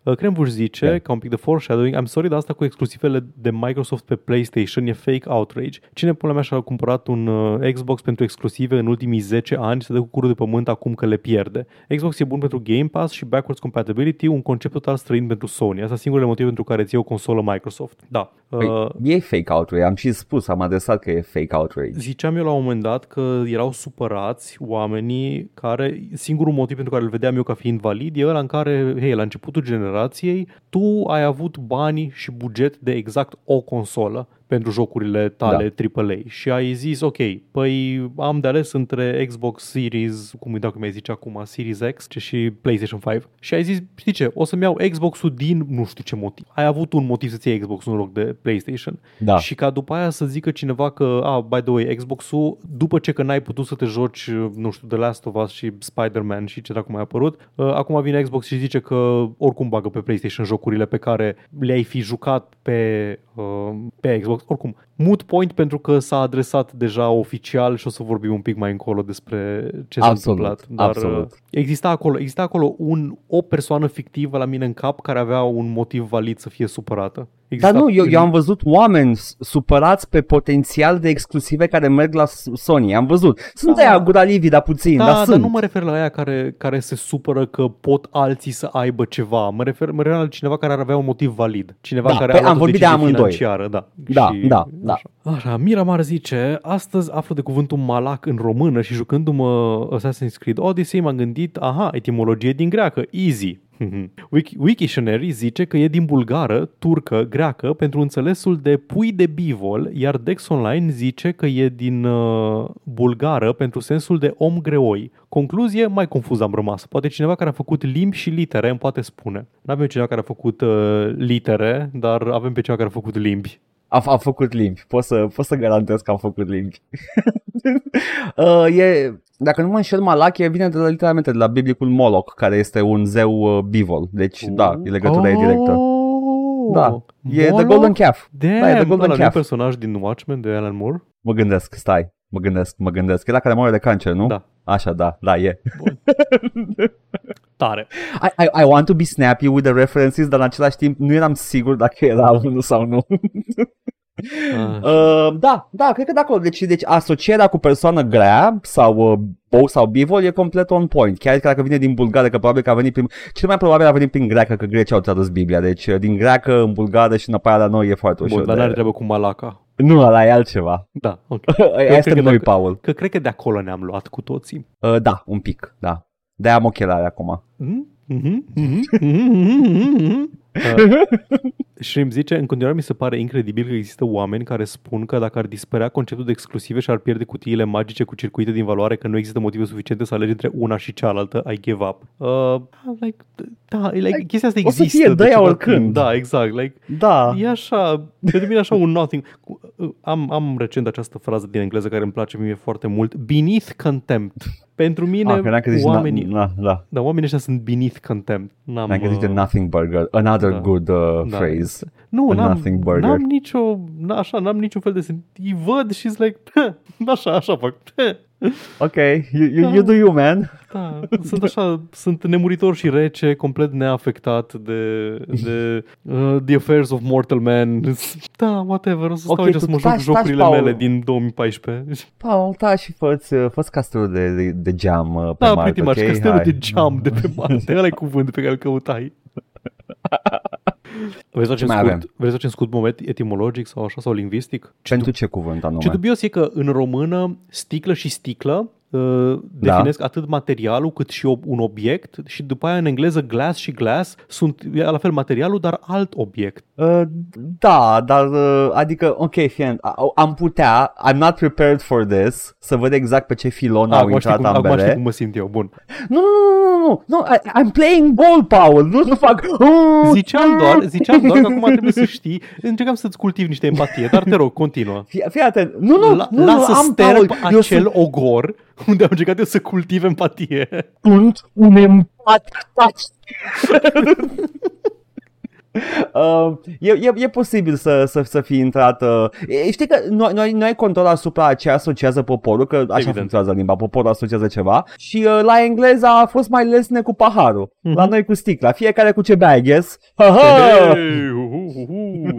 Speaker 2: Uh, Crembuș zice,
Speaker 1: Da.
Speaker 2: ca un pic de foreshadowing, I'm sorry, dar asta cu exclusivele de Microsoft pe PlayStation e fake outrage. Cine pula mea și-a cumpărat un uh, Xbox pentru exclusive în ultimii 10 ani se dă cu curul de pământ acum că le pierde. Xbox e bun pentru Game Pass și backwards compatibility, un concept total străin pentru Sony. Asta singurele motive pentru care ți o consolă Microsoft. Da.
Speaker 1: Păi,
Speaker 2: Uh,
Speaker 1: e fake outrage, am și spus, am adresat că e fake outrage.
Speaker 2: Ziceam eu la un moment dat că erau supărați oamenii care, singurul motiv pentru care îl vedeam eu ca fiind valid e ăla în care, hei, la începutul generației, tu ai avut bani și buget de exact o consolă pentru jocurile tale da. AAA și ai zis, ok, păi am de ales între Xbox Series, cum îi dau cum ai zice acum, Series X și PlayStation 5 și ai zis, știi ce, o să-mi iau Xbox-ul din nu știu ce motiv. Ai avut un motiv să-ți iei Xbox-ul în loc de PlayStation
Speaker 1: Da.
Speaker 2: și ca după aia să zică cineva că, ah, by the way, Xbox-ul, după ce că n-ai putut să te joci, nu știu, The Last of Us și Spider-Man și ce dacă mai a apărut, uh, acum vine Xbox și zice că oricum bagă pe PlayStation jocurile pe care le-ai fi jucat pe, uh, pe Xbox. Oricum, mood point pentru că s-a adresat deja oficial și o să vorbim un pic mai încolo despre ce s-a
Speaker 1: Absolut,
Speaker 2: întâmplat. Dar
Speaker 1: absolut.
Speaker 2: uh, exista acolo, exista acolo un, o persoană fictivă la mine în cap care avea un motiv valid să fie supărată. Exista
Speaker 1: Dar nu, eu, eu am văzut oameni s- supărați pe potențial de exclusive care merg la S- Sony. Am văzut. Sunt
Speaker 2: Da.
Speaker 1: aia gura livii, dar puțin,
Speaker 2: Da,
Speaker 1: dar
Speaker 2: dar
Speaker 1: sunt.
Speaker 2: nu mă refer la aia care, care se supără că pot alții să aibă ceva. Mă refer, mă refer la cineva care ar avea un motiv valid. Cineva
Speaker 1: Da,
Speaker 2: care
Speaker 1: păi
Speaker 2: a luat
Speaker 1: am
Speaker 2: o
Speaker 1: vorbit de
Speaker 2: decizie
Speaker 1: amândoi.
Speaker 2: financiară. Da,
Speaker 1: Da, da, da.
Speaker 2: Așa. așa, Miramar zice, astăzi aflu de cuvântul malac în română și jucându-mă Assassin's Creed Odyssey m-am gândit, aha, etimologie din greacă, easy. Wiki- Wiktionary zice că e din bulgară, turcă, greacă pentru înțelesul de pui de bivol, iar Dex Online zice că e din uh, bulgară pentru sensul de om greoi. Concluzie, mai confuz am rămas. Poate cineva care a făcut limbi și litere îmi poate spune. Nu avem cineva care a făcut uh, litere, dar avem pe cineva care a făcut limbi.
Speaker 1: A, a făcut limbi. Pot să, pot să garantez că am făcut limbi. uh, e, dacă nu mă înșel, Malachia vine de la, literalmente de la biblicul Moloch, care este un zeu uh, bivol. Deci, da, e legătura e directă.
Speaker 2: Oh,
Speaker 1: Da, e The
Speaker 2: Moloch?
Speaker 1: Golden Calf.
Speaker 2: Damn,
Speaker 1: Da, e The Golden
Speaker 2: ăla nu e
Speaker 1: Calf.
Speaker 2: personaj din Watchmen de Alan Moore?
Speaker 1: Mă gândesc, stai. Mă gândesc, mă gândesc. E la care moare de cancer, nu?
Speaker 2: Da.
Speaker 1: Așa, da, da, e.
Speaker 2: Tare.
Speaker 1: I, I, I want to be snappy with the references, dar în același timp nu eram sigur dacă era unul sau nu.
Speaker 2: Ah.
Speaker 1: Uh, da, da, cred că de acolo. Deci, deci asocierea cu persoană grea sau uh, bow sau bivol e complet on point. Chiar că dacă vine din bulgară, că probabil că a venit prin... Cel mai probabil a venit prin greacă, că grecii au tradus Biblia. Deci uh, din greacă în bulgară și înapoi la noi e foarte ușor.
Speaker 2: Bun, dar
Speaker 1: de-
Speaker 2: n-are treabă cu Malaca.
Speaker 1: Nu, ăla e altceva.
Speaker 2: Da, ok.
Speaker 1: Asta
Speaker 2: cred
Speaker 1: e
Speaker 2: că
Speaker 1: noi,
Speaker 2: dacă-
Speaker 1: Paul.
Speaker 2: Că cred că de acolo ne-am luat cu toții.
Speaker 1: Uh, da, un pic, da. De-aia am ochelari acum.
Speaker 2: 嗯嗯嗯嗯嗯嗯嗯嗯嗯嗯嗯 și îmi zice, în continuare mi se pare incredibil că există oameni care spun că dacă ar dispărea conceptul de exclusive și ar pierde cutiile magice cu circuite din valoare, că nu există motive suficiente să alegi între una și cealaltă, I give up. Uh, like, da, like, chestia asta
Speaker 1: o să
Speaker 2: există.
Speaker 1: fie
Speaker 2: de
Speaker 1: de ea
Speaker 2: ceva
Speaker 1: oricând.
Speaker 2: timp. Da, exact. Like,
Speaker 1: Da.
Speaker 2: E așa, pentru mine așa un nothing. Cu- Am, am recent această frază din engleză care îmi place mie foarte mult. Beneath contempt. Pentru mine,
Speaker 1: Ah, credeam că zici
Speaker 2: oamenii,
Speaker 1: na, na, da.
Speaker 2: da, oamenii ăștia sunt beneath contempt. N-am,
Speaker 1: Credeam că zice
Speaker 2: uh,
Speaker 1: nothing burger. Another
Speaker 2: da.
Speaker 1: good uh,
Speaker 2: da.
Speaker 1: phrase.
Speaker 2: Nu,
Speaker 1: A
Speaker 2: n-am,
Speaker 1: nothing burger.
Speaker 2: n-am nicio, n- așa, n-am niciun fel de sent. Îi văd și like, așa, așa fac.
Speaker 1: Ok, you, you,
Speaker 2: Da.
Speaker 1: you do you, man.
Speaker 2: Da, sunt așa, sunt nemuritor și rece, complet neafectat de, de uh, The Affairs of Mortal Man. Da, whatever, o să stau
Speaker 1: Ok,
Speaker 2: aici să
Speaker 1: tu
Speaker 2: mă joc
Speaker 1: taci,
Speaker 2: jocurile
Speaker 1: taci, Paul.
Speaker 2: mele din 2014.
Speaker 1: Paul, da, și fă-ți, uh, fă-ți castelul de, de, de geam uh, pe
Speaker 2: Da,
Speaker 1: Marte,
Speaker 2: pretty much,
Speaker 1: ok?
Speaker 2: castelul
Speaker 1: Hai.
Speaker 2: de geam de pe Marte. Ăla e cuvânt pe care îl căutai. Vreți să facem
Speaker 1: mai
Speaker 2: scurt,
Speaker 1: avem?
Speaker 2: vreți să facem scurt moment etimologic sau așa, sau lingvistic?
Speaker 1: Pentru ce cuvânt anume?
Speaker 2: Ce dubios e că în română sticlă și sticlă uh,
Speaker 1: Da.
Speaker 2: definesc atât materialul cât și ob- un obiect și după aia în engleză glass și glass sunt e la fel materialul, dar alt obiect.
Speaker 1: Uh, da, dar uh, adică, ok, fie, am putea, I'm not prepared for this, să văd exact pe ce filon au
Speaker 2: acum, știi
Speaker 1: intrat
Speaker 2: cum, acum știi
Speaker 1: ambele.
Speaker 2: cum mă simt eu, bun.
Speaker 1: Nu, nu, nu, nu, nu, I, I'm playing ball, Paul, nu, nu fac...
Speaker 2: Ziceam doar, ziceam doar că acum trebuie să știi, încercam să-ți cultiv niște empatie, dar te rog, continuă.
Speaker 1: Fii, fii atent, nu, nu,
Speaker 2: La,
Speaker 1: nu,
Speaker 2: lasă
Speaker 1: nu, am,
Speaker 2: sterb
Speaker 1: Paul, eu
Speaker 2: acel
Speaker 1: sunt,
Speaker 2: ogor unde am încercat eu să cultiv empatie.
Speaker 1: sunt un empat. Uh, e, e, e posibil să, să, să fi intrat uh, e, Știi că noi, noi, noi ai control asupra ce asociază poporul Că așa
Speaker 2: Evident.
Speaker 1: funcționează limba Poporul asociază ceva Și uh, la engleză a fost mai lesne cu paharul
Speaker 2: Mhm.
Speaker 1: La noi cu sticla Fiecare cu ce bea, I guess Ha-ha!
Speaker 2: Hey, hu, hu, hu.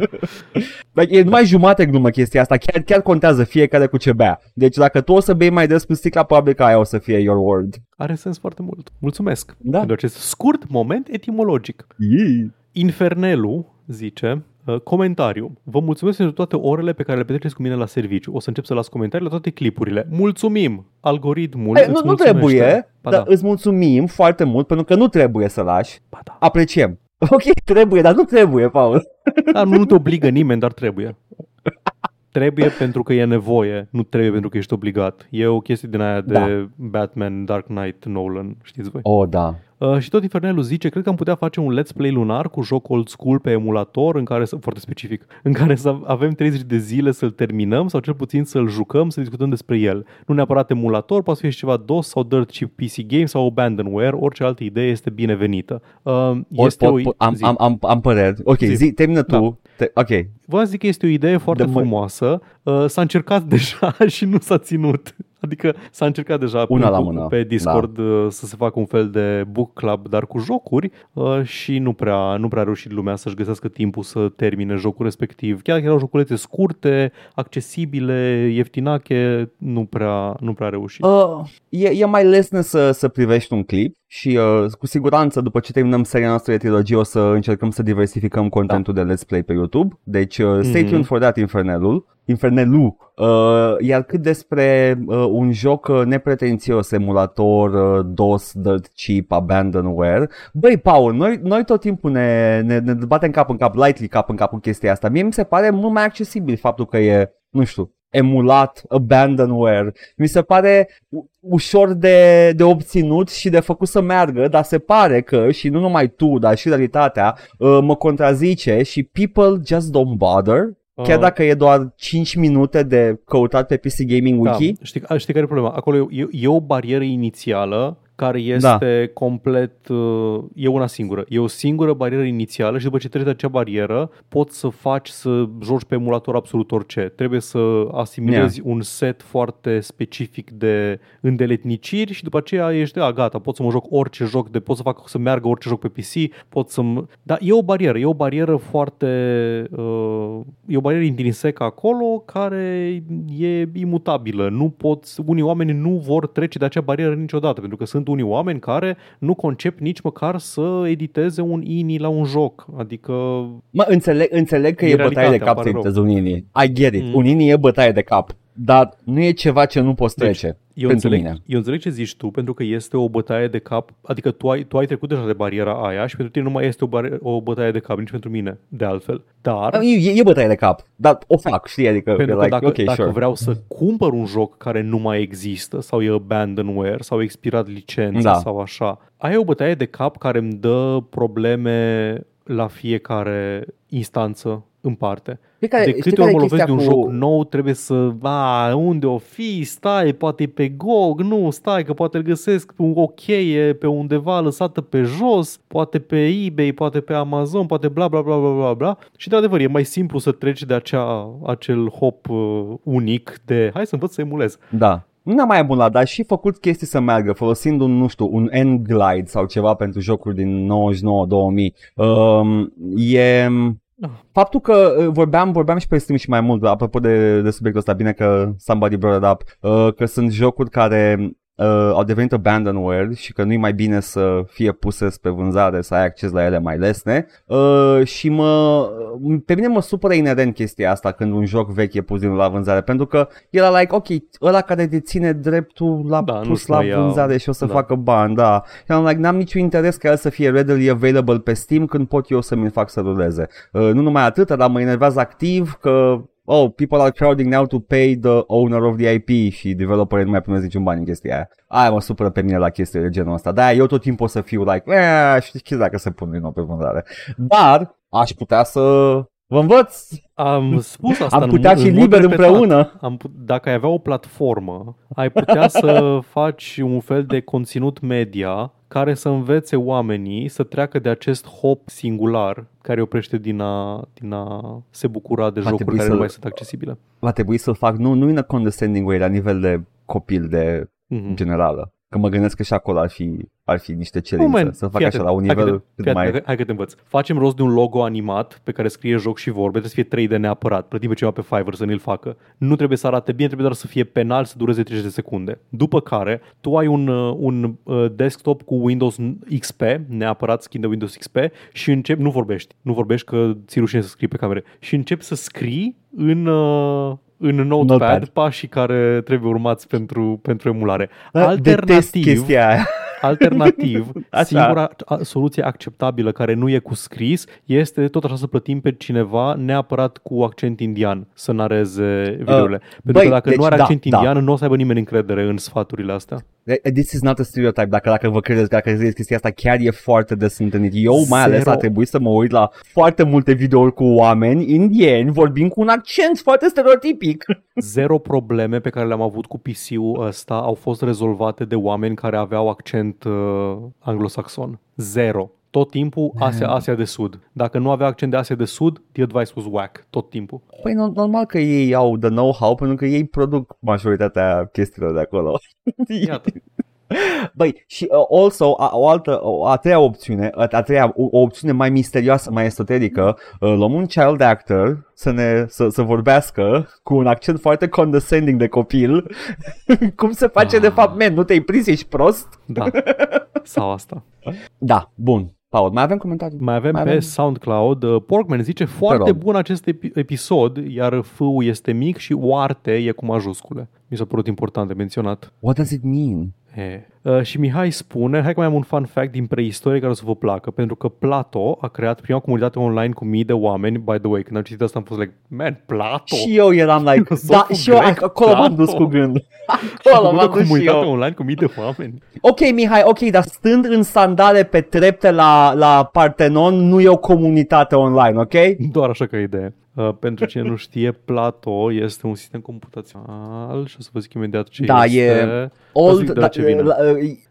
Speaker 1: Like, e numai jumate glumă chestia asta Chiar, chiar contează fiecare cu ce bea Deci dacă tu o să bei mai des cu sticla Probabil că aia o să fie your word
Speaker 2: Are sens foarte mult. Mulțumesc
Speaker 1: Da.
Speaker 2: pentru acest scurt moment etimologic.
Speaker 1: yeah.
Speaker 2: Infernelul zice, uh, comentariu. Vă mulțumesc pentru toate orele pe care le petreceți cu mine la serviciu. O să încep să las comentarii la toate clipurile. Mulțumim! Algoritmul
Speaker 1: Ei,
Speaker 2: îți
Speaker 1: nu, nu
Speaker 2: mulțumește.
Speaker 1: trebuie,
Speaker 2: Ba
Speaker 1: dar
Speaker 2: da.
Speaker 1: îți mulțumim foarte mult pentru că nu trebuie să lași.
Speaker 2: Ba da.
Speaker 1: Apreciem. Ok, trebuie, dar nu trebuie, Paul.
Speaker 2: Da, nu, nu te obligă nimeni, dar trebuie. Trebuie pentru că e nevoie, nu trebuie pentru că ești obligat. E o chestie din aia de
Speaker 1: Da.
Speaker 2: Batman, Dark Knight, Nolan, știți voi.
Speaker 1: Oh, da.
Speaker 2: Uh, și tot Infernelul zice, cred că am putea face un let's play lunar cu joc old school pe emulator, în care să, foarte specific, în care să avem 30 de zile să-l terminăm sau cel puțin să-l jucăm, să discutăm despre el. Nu neapărat emulator, poate fi și ceva DOS sau Dirt Cheap PC Game sau Abandonware, orice altă idee este binevenită. Uh, este
Speaker 1: Pot,
Speaker 2: o,
Speaker 1: pot, am,
Speaker 2: zi.
Speaker 1: am, am, am păreri. Ok,
Speaker 2: Zi.
Speaker 1: zi, termină tu.
Speaker 2: Da.
Speaker 1: Te, ok.
Speaker 2: Vă zic că este o idee foarte
Speaker 1: De mă-
Speaker 2: frumoasă. Uh, s-a încercat deja și nu s-a ținut. Adică s-a încercat deja
Speaker 1: Una
Speaker 2: pe,
Speaker 1: la mână,
Speaker 2: pe Discord da. să se facă un fel de book club, dar cu jocuri uh, și nu prea, nu prea a reușit lumea să-și găsească timpul să termine jocul respectiv. Chiar dacă erau joculețe scurte, accesibile, ieftinache, nu prea, nu prea a reușit.
Speaker 1: Uh, e, e mai lesne să, să privești un clip și uh, cu siguranță după ce terminăm seria noastră de trilogie o să încercăm să diversificăm contentul de Let's Play pe YouTube. Deci uh, stay
Speaker 2: Mhm.
Speaker 1: tuned for that, Infernelul. Infernelul. Uh, iar cât despre uh, un joc uh, nepretențios, emulator, uh, DOS, Dirt Cheap, Abandonware, băi, Paul, noi, noi tot timpul ne, ne, ne batem cap în cap, lightly cap în cap cu chestia asta. Mie mi se pare mult mai accesibil faptul că e, nu știu, emulat, abandonware. Mi se pare u- ușor de, de obținut și de făcut să meargă, dar se pare că, și nu numai tu, dar și realitatea, uh, mă contrazice și people just don't bother. Chiar
Speaker 2: Uh,
Speaker 1: dacă e doar 5 minute de căutat pe PC Gaming Wiki,
Speaker 2: Da, știi, știi care e problema? Acolo e, e o barieră inițială care este da. complet, uh, e una singură. E o singură barieră inițială și după ce treci de acea barieră, poți să faci să joci pe emulator absolut orice. Trebuie să asimilezi yeah. un set foarte specific de îndeletniciri și după aceea ești, a, gata, pot să mă joc orice joc, de, pot să fac să meargă orice joc pe PC, pot să Dar e o barieră, e o barieră foarte, uh, e o barieră intrinsecă acolo care e imutabilă. Nu poți, unii oameni nu vor trece de acea barieră niciodată, pentru că sunt sunt unii oameni care nu concep nici măcar să editeze un ini la un joc. Adică...
Speaker 1: Mă, înțeleg, înțeleg că
Speaker 2: E
Speaker 1: e, bătaie de
Speaker 2: realitatea,
Speaker 1: cap să
Speaker 2: pare rău.
Speaker 1: editezi un ini. I get it.
Speaker 2: Mm.
Speaker 1: Un ini e bătaie de cap. Dar nu e ceva ce nu poți
Speaker 2: Deci,
Speaker 1: trece
Speaker 2: Eu
Speaker 1: pentru
Speaker 2: înțeleg,
Speaker 1: mine.
Speaker 2: eu înțeleg ce zici tu, pentru că este o bătaie de cap, adică tu ai, tu ai trecut deja de bariera aia și pentru tine nu mai este o, bar- o bătaie de cap, nici pentru mine, de altfel. Dar,
Speaker 1: E, e bătaie de cap, dar o fac, știi? Adică,
Speaker 2: pentru
Speaker 1: e
Speaker 2: că
Speaker 1: like,
Speaker 2: dacă,
Speaker 1: ok,
Speaker 2: dacă
Speaker 1: sure.
Speaker 2: vreau să cumpăr un joc care nu mai există sau e abandonware sau a expirat licența
Speaker 1: Da.
Speaker 2: sau așa, ai o bătaie de cap care îmi dă probleme la fiecare instanță în parte.
Speaker 1: Știi care,
Speaker 2: De
Speaker 1: știi
Speaker 2: câte
Speaker 1: care
Speaker 2: ori
Speaker 1: e
Speaker 2: mă lovesc de un
Speaker 1: chestia
Speaker 2: joc nou, trebuie să, a, unde o fi, stai, poate e pe GOG, nu, stai, că poate îl găsesc pe o cheie pe undeva lăsată pe jos, poate pe eBay, poate pe Amazon, poate bla bla bla bla bla bla. Și de adevăr, e mai simplu să treci de acea, acel hop uh, unic de, hai să învăț să emulez.
Speaker 1: Da. Nu ne-am mai emulat, dar și făcut chestii să meargă, folosind un, nu știu, un N-Glide sau ceva pentru jocuri din 99-2000. Um, e...
Speaker 2: Ah.
Speaker 1: Faptul că uh, vorbeam, vorbeam și pe stream și mai mult, apropo de, de subiectul ăsta, bine că somebody brought it up, uh, că sunt jocuri care uh, au devenit abandonware și că nu-i mai bine să fie puse spre vânzare, să ai acces la ele mai lesne uh, și mă, pe mine mă supără inerent chestia asta când un joc vechi e pus din nou la vânzare, pentru că era like, ok, ăla care deține dreptul l-a
Speaker 2: Da,
Speaker 1: da,
Speaker 2: nu-și
Speaker 1: pus la
Speaker 2: mai ia-
Speaker 1: vânzare și o să
Speaker 2: da.
Speaker 1: da. facă bani, da. Și am like, n-am niciun interes ca el să fie readily available pe Steam când pot eu să mi-l fac să ruleze. Uh, nu numai atât, dar mă enervează activ că oh, people are crowding now to pay the owner of the IP și developerii nu mai primesc niciun bani în chestia aia. Aia mă supără pe mine la chestii de genul ăsta. Da, eu tot timpul o să fiu like, eh, știi dacă se pun din nou pe vânzare. Dar aș putea să vă învăț.
Speaker 2: Am spus asta
Speaker 1: Am
Speaker 2: în,
Speaker 1: putea
Speaker 2: în
Speaker 1: fi
Speaker 2: mod
Speaker 1: liber
Speaker 2: repetat.
Speaker 1: împreună.
Speaker 2: Am put- dacă ai avea o platformă, ai putea să faci un fel de conținut media care să învețe oamenii să treacă de acest hop singular care îi oprește din a, din a se bucura de
Speaker 1: Va
Speaker 2: jocuri
Speaker 1: trebui
Speaker 2: care nu
Speaker 1: să-
Speaker 2: mai sunt accesibile.
Speaker 1: Va trebui să-l fac, nu, nu in a condescending way, la nivel de copil, de
Speaker 2: Mhm.
Speaker 1: generală. Că mă gândesc că și acolo ar fi, ar fi niște cerințe.
Speaker 2: Moment,
Speaker 1: să fac
Speaker 2: fii
Speaker 1: așa
Speaker 2: atent.
Speaker 1: la un
Speaker 2: Hai că
Speaker 1: nivel
Speaker 2: te-
Speaker 1: cât
Speaker 2: fii
Speaker 1: mai...
Speaker 2: atent, Hai că te învăț. Facem rost de un logo animat pe care scrie joc și vorbe, trebuie să fie 3D neapărat, plătim pe ceva pe Fiverr să ne-l facă. Nu trebuie să arate bine, trebuie doar să fie penal, să dureze 30 de secunde. După care, tu ai un, uh, un uh, desktop cu Windows XP, neapărat skin de Windows XP, și începi, nu vorbești, nu vorbești că ți rușine să scrii pe camere, și începi să scrii în, uh, în Notepad,
Speaker 1: Notepad.
Speaker 2: pașii care trebuie urmați pentru, pentru emulare.
Speaker 1: Da, Detest chestia aia.
Speaker 2: Alternativ,
Speaker 1: Așa.
Speaker 2: singura a- soluție acceptabilă care nu e cu scris este tot așa să plătim pe cineva neapărat cu accent indian să nareze videourile. Pentru
Speaker 1: băi,
Speaker 2: că dacă
Speaker 1: deci
Speaker 2: nu are
Speaker 1: da,
Speaker 2: accent
Speaker 1: da.
Speaker 2: indian, nu o să aibă nimeni încredere în sfaturile astea.
Speaker 1: This is not a stereotype. Dacă, dacă vă credeți, dacă credeți chestia asta, chiar e foarte des întâlnit. Eu mai ales
Speaker 2: Zero.
Speaker 1: a trebuit să mă uit la foarte multe videouri cu oameni indieni vorbind cu un accent foarte stereotipic.
Speaker 2: Zero probleme pe care le-am avut cu PC-ul ăsta au fost rezolvate de oameni care aveau accent uh, anglosaxon. Zero. Tot timpul Asia, Asia de Sud. Dacă nu avea accent de Asia de Sud, the advice was whack. Tot timpul.
Speaker 1: Păi no- normal că ei au the know-how pentru că ei produc majoritatea chestiilor de acolo.
Speaker 2: Iată.
Speaker 1: Băi, și uh, also, a, o altă, o, a treia opțiune, a, a treia, o, o opțiune mai misterioasă, mai esoterică, uh, luăm un child actor să ne, să, să vorbească cu un accent foarte condescending de copil. Cum se face de
Speaker 2: Ah.
Speaker 1: fapt, man, nu te-ai prins, ești prost?
Speaker 2: Da. Sau asta.
Speaker 1: Da, bun. Paul, mai avem comentarii?
Speaker 2: Mai avem
Speaker 1: Mai
Speaker 2: pe
Speaker 1: avem?
Speaker 2: SoundCloud. uh, Porkman zice foarte
Speaker 1: rog.
Speaker 2: bun acest epi- episod, iar f este mic și oarte e cu majuscule. Mi s-a părut important de menționat.
Speaker 1: What does it mean?
Speaker 2: E. Uh, și Mihai spune, hai că mai am un fun fact din preistorie care o să vă placă, pentru că Plato a creat prima comunitate online cu mii de oameni, by the way, când am citit asta am fost like, man, Plato?
Speaker 1: Și eu eram like,
Speaker 2: Filozoful
Speaker 1: da, și eu
Speaker 2: grec,
Speaker 1: acolo m-am dus
Speaker 2: Plato.
Speaker 1: cu gândul.
Speaker 2: A
Speaker 1: Acolo
Speaker 2: făcut
Speaker 1: m-am
Speaker 2: o
Speaker 1: dus și
Speaker 2: comunitate
Speaker 1: eu.
Speaker 2: online cu mii de oameni.
Speaker 1: Ok, Mihai, ok, dar stând în sandale pe trepte la, la Partenon nu e o comunitate online, ok?
Speaker 2: Doar așa ca idee. Uh, pentru cine nu știe, Plato este un sistem computațional și o să vă zic imediat ce
Speaker 1: Da,
Speaker 2: este.
Speaker 1: e
Speaker 2: Vă zic
Speaker 1: Old,
Speaker 2: de la
Speaker 1: da,
Speaker 2: ce vine.
Speaker 1: la-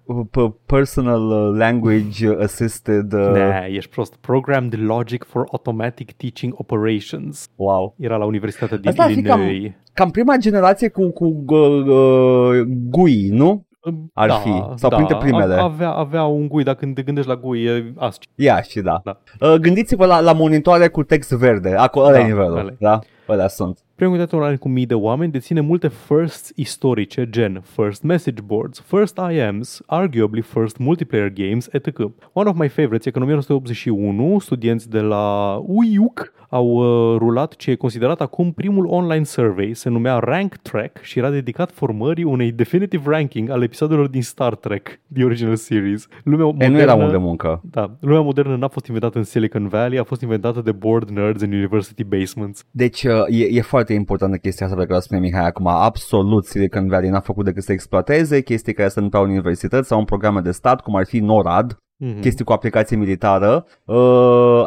Speaker 1: uh, p- personal uh, language assisted, uh,
Speaker 2: Ne, ești prost. Programmed Logic for Automatic Teaching Operations.
Speaker 1: wow.
Speaker 2: Era la Universitatea din
Speaker 1: Asta ar fi
Speaker 2: Illinois.
Speaker 1: Cam prima generație cu, cu uh, uh, GUI, nu? ar
Speaker 2: da,
Speaker 1: fi, sau
Speaker 2: da,
Speaker 1: printre primele.
Speaker 2: Avea, avea un GUI, dacă te gândești la GUI, e ASCII.
Speaker 1: Ia și da.
Speaker 2: Da.
Speaker 1: Uh, gândiți-vă la, la monitoare cu text verde, acolo ăla
Speaker 2: Da,
Speaker 1: e nivelul.
Speaker 2: ăla e.
Speaker 1: Da? Ăla sunt.
Speaker 2: Premiul de online cu mii de oameni deține multe firsts istorice, gen first message boards, first IMs, arguably first multiplayer games, etc. One of my favorites e că în 1981 studenți de la UIUC au uh, rulat ce e considerat acum primul online survey, se numea Rank Track și era dedicat formării unei definitive ranking al episoadelor din Star Trek, the original series.
Speaker 1: Lumea modernă, e, nu era mult de muncă.
Speaker 2: Da, lumea modernă n-a fost inventată în Silicon Valley, a fost inventată de board nerds în university basements.
Speaker 1: Deci uh, e, e foarte importantă chestia asta pe care o spune Mihai acum. Absolut Silicon Valley n-a făcut decât să exploateze chestii care se întâmplau în universități sau în programe de stat, cum ar fi NORAD, mm-hmm. chestii cu aplicație militară. Uh,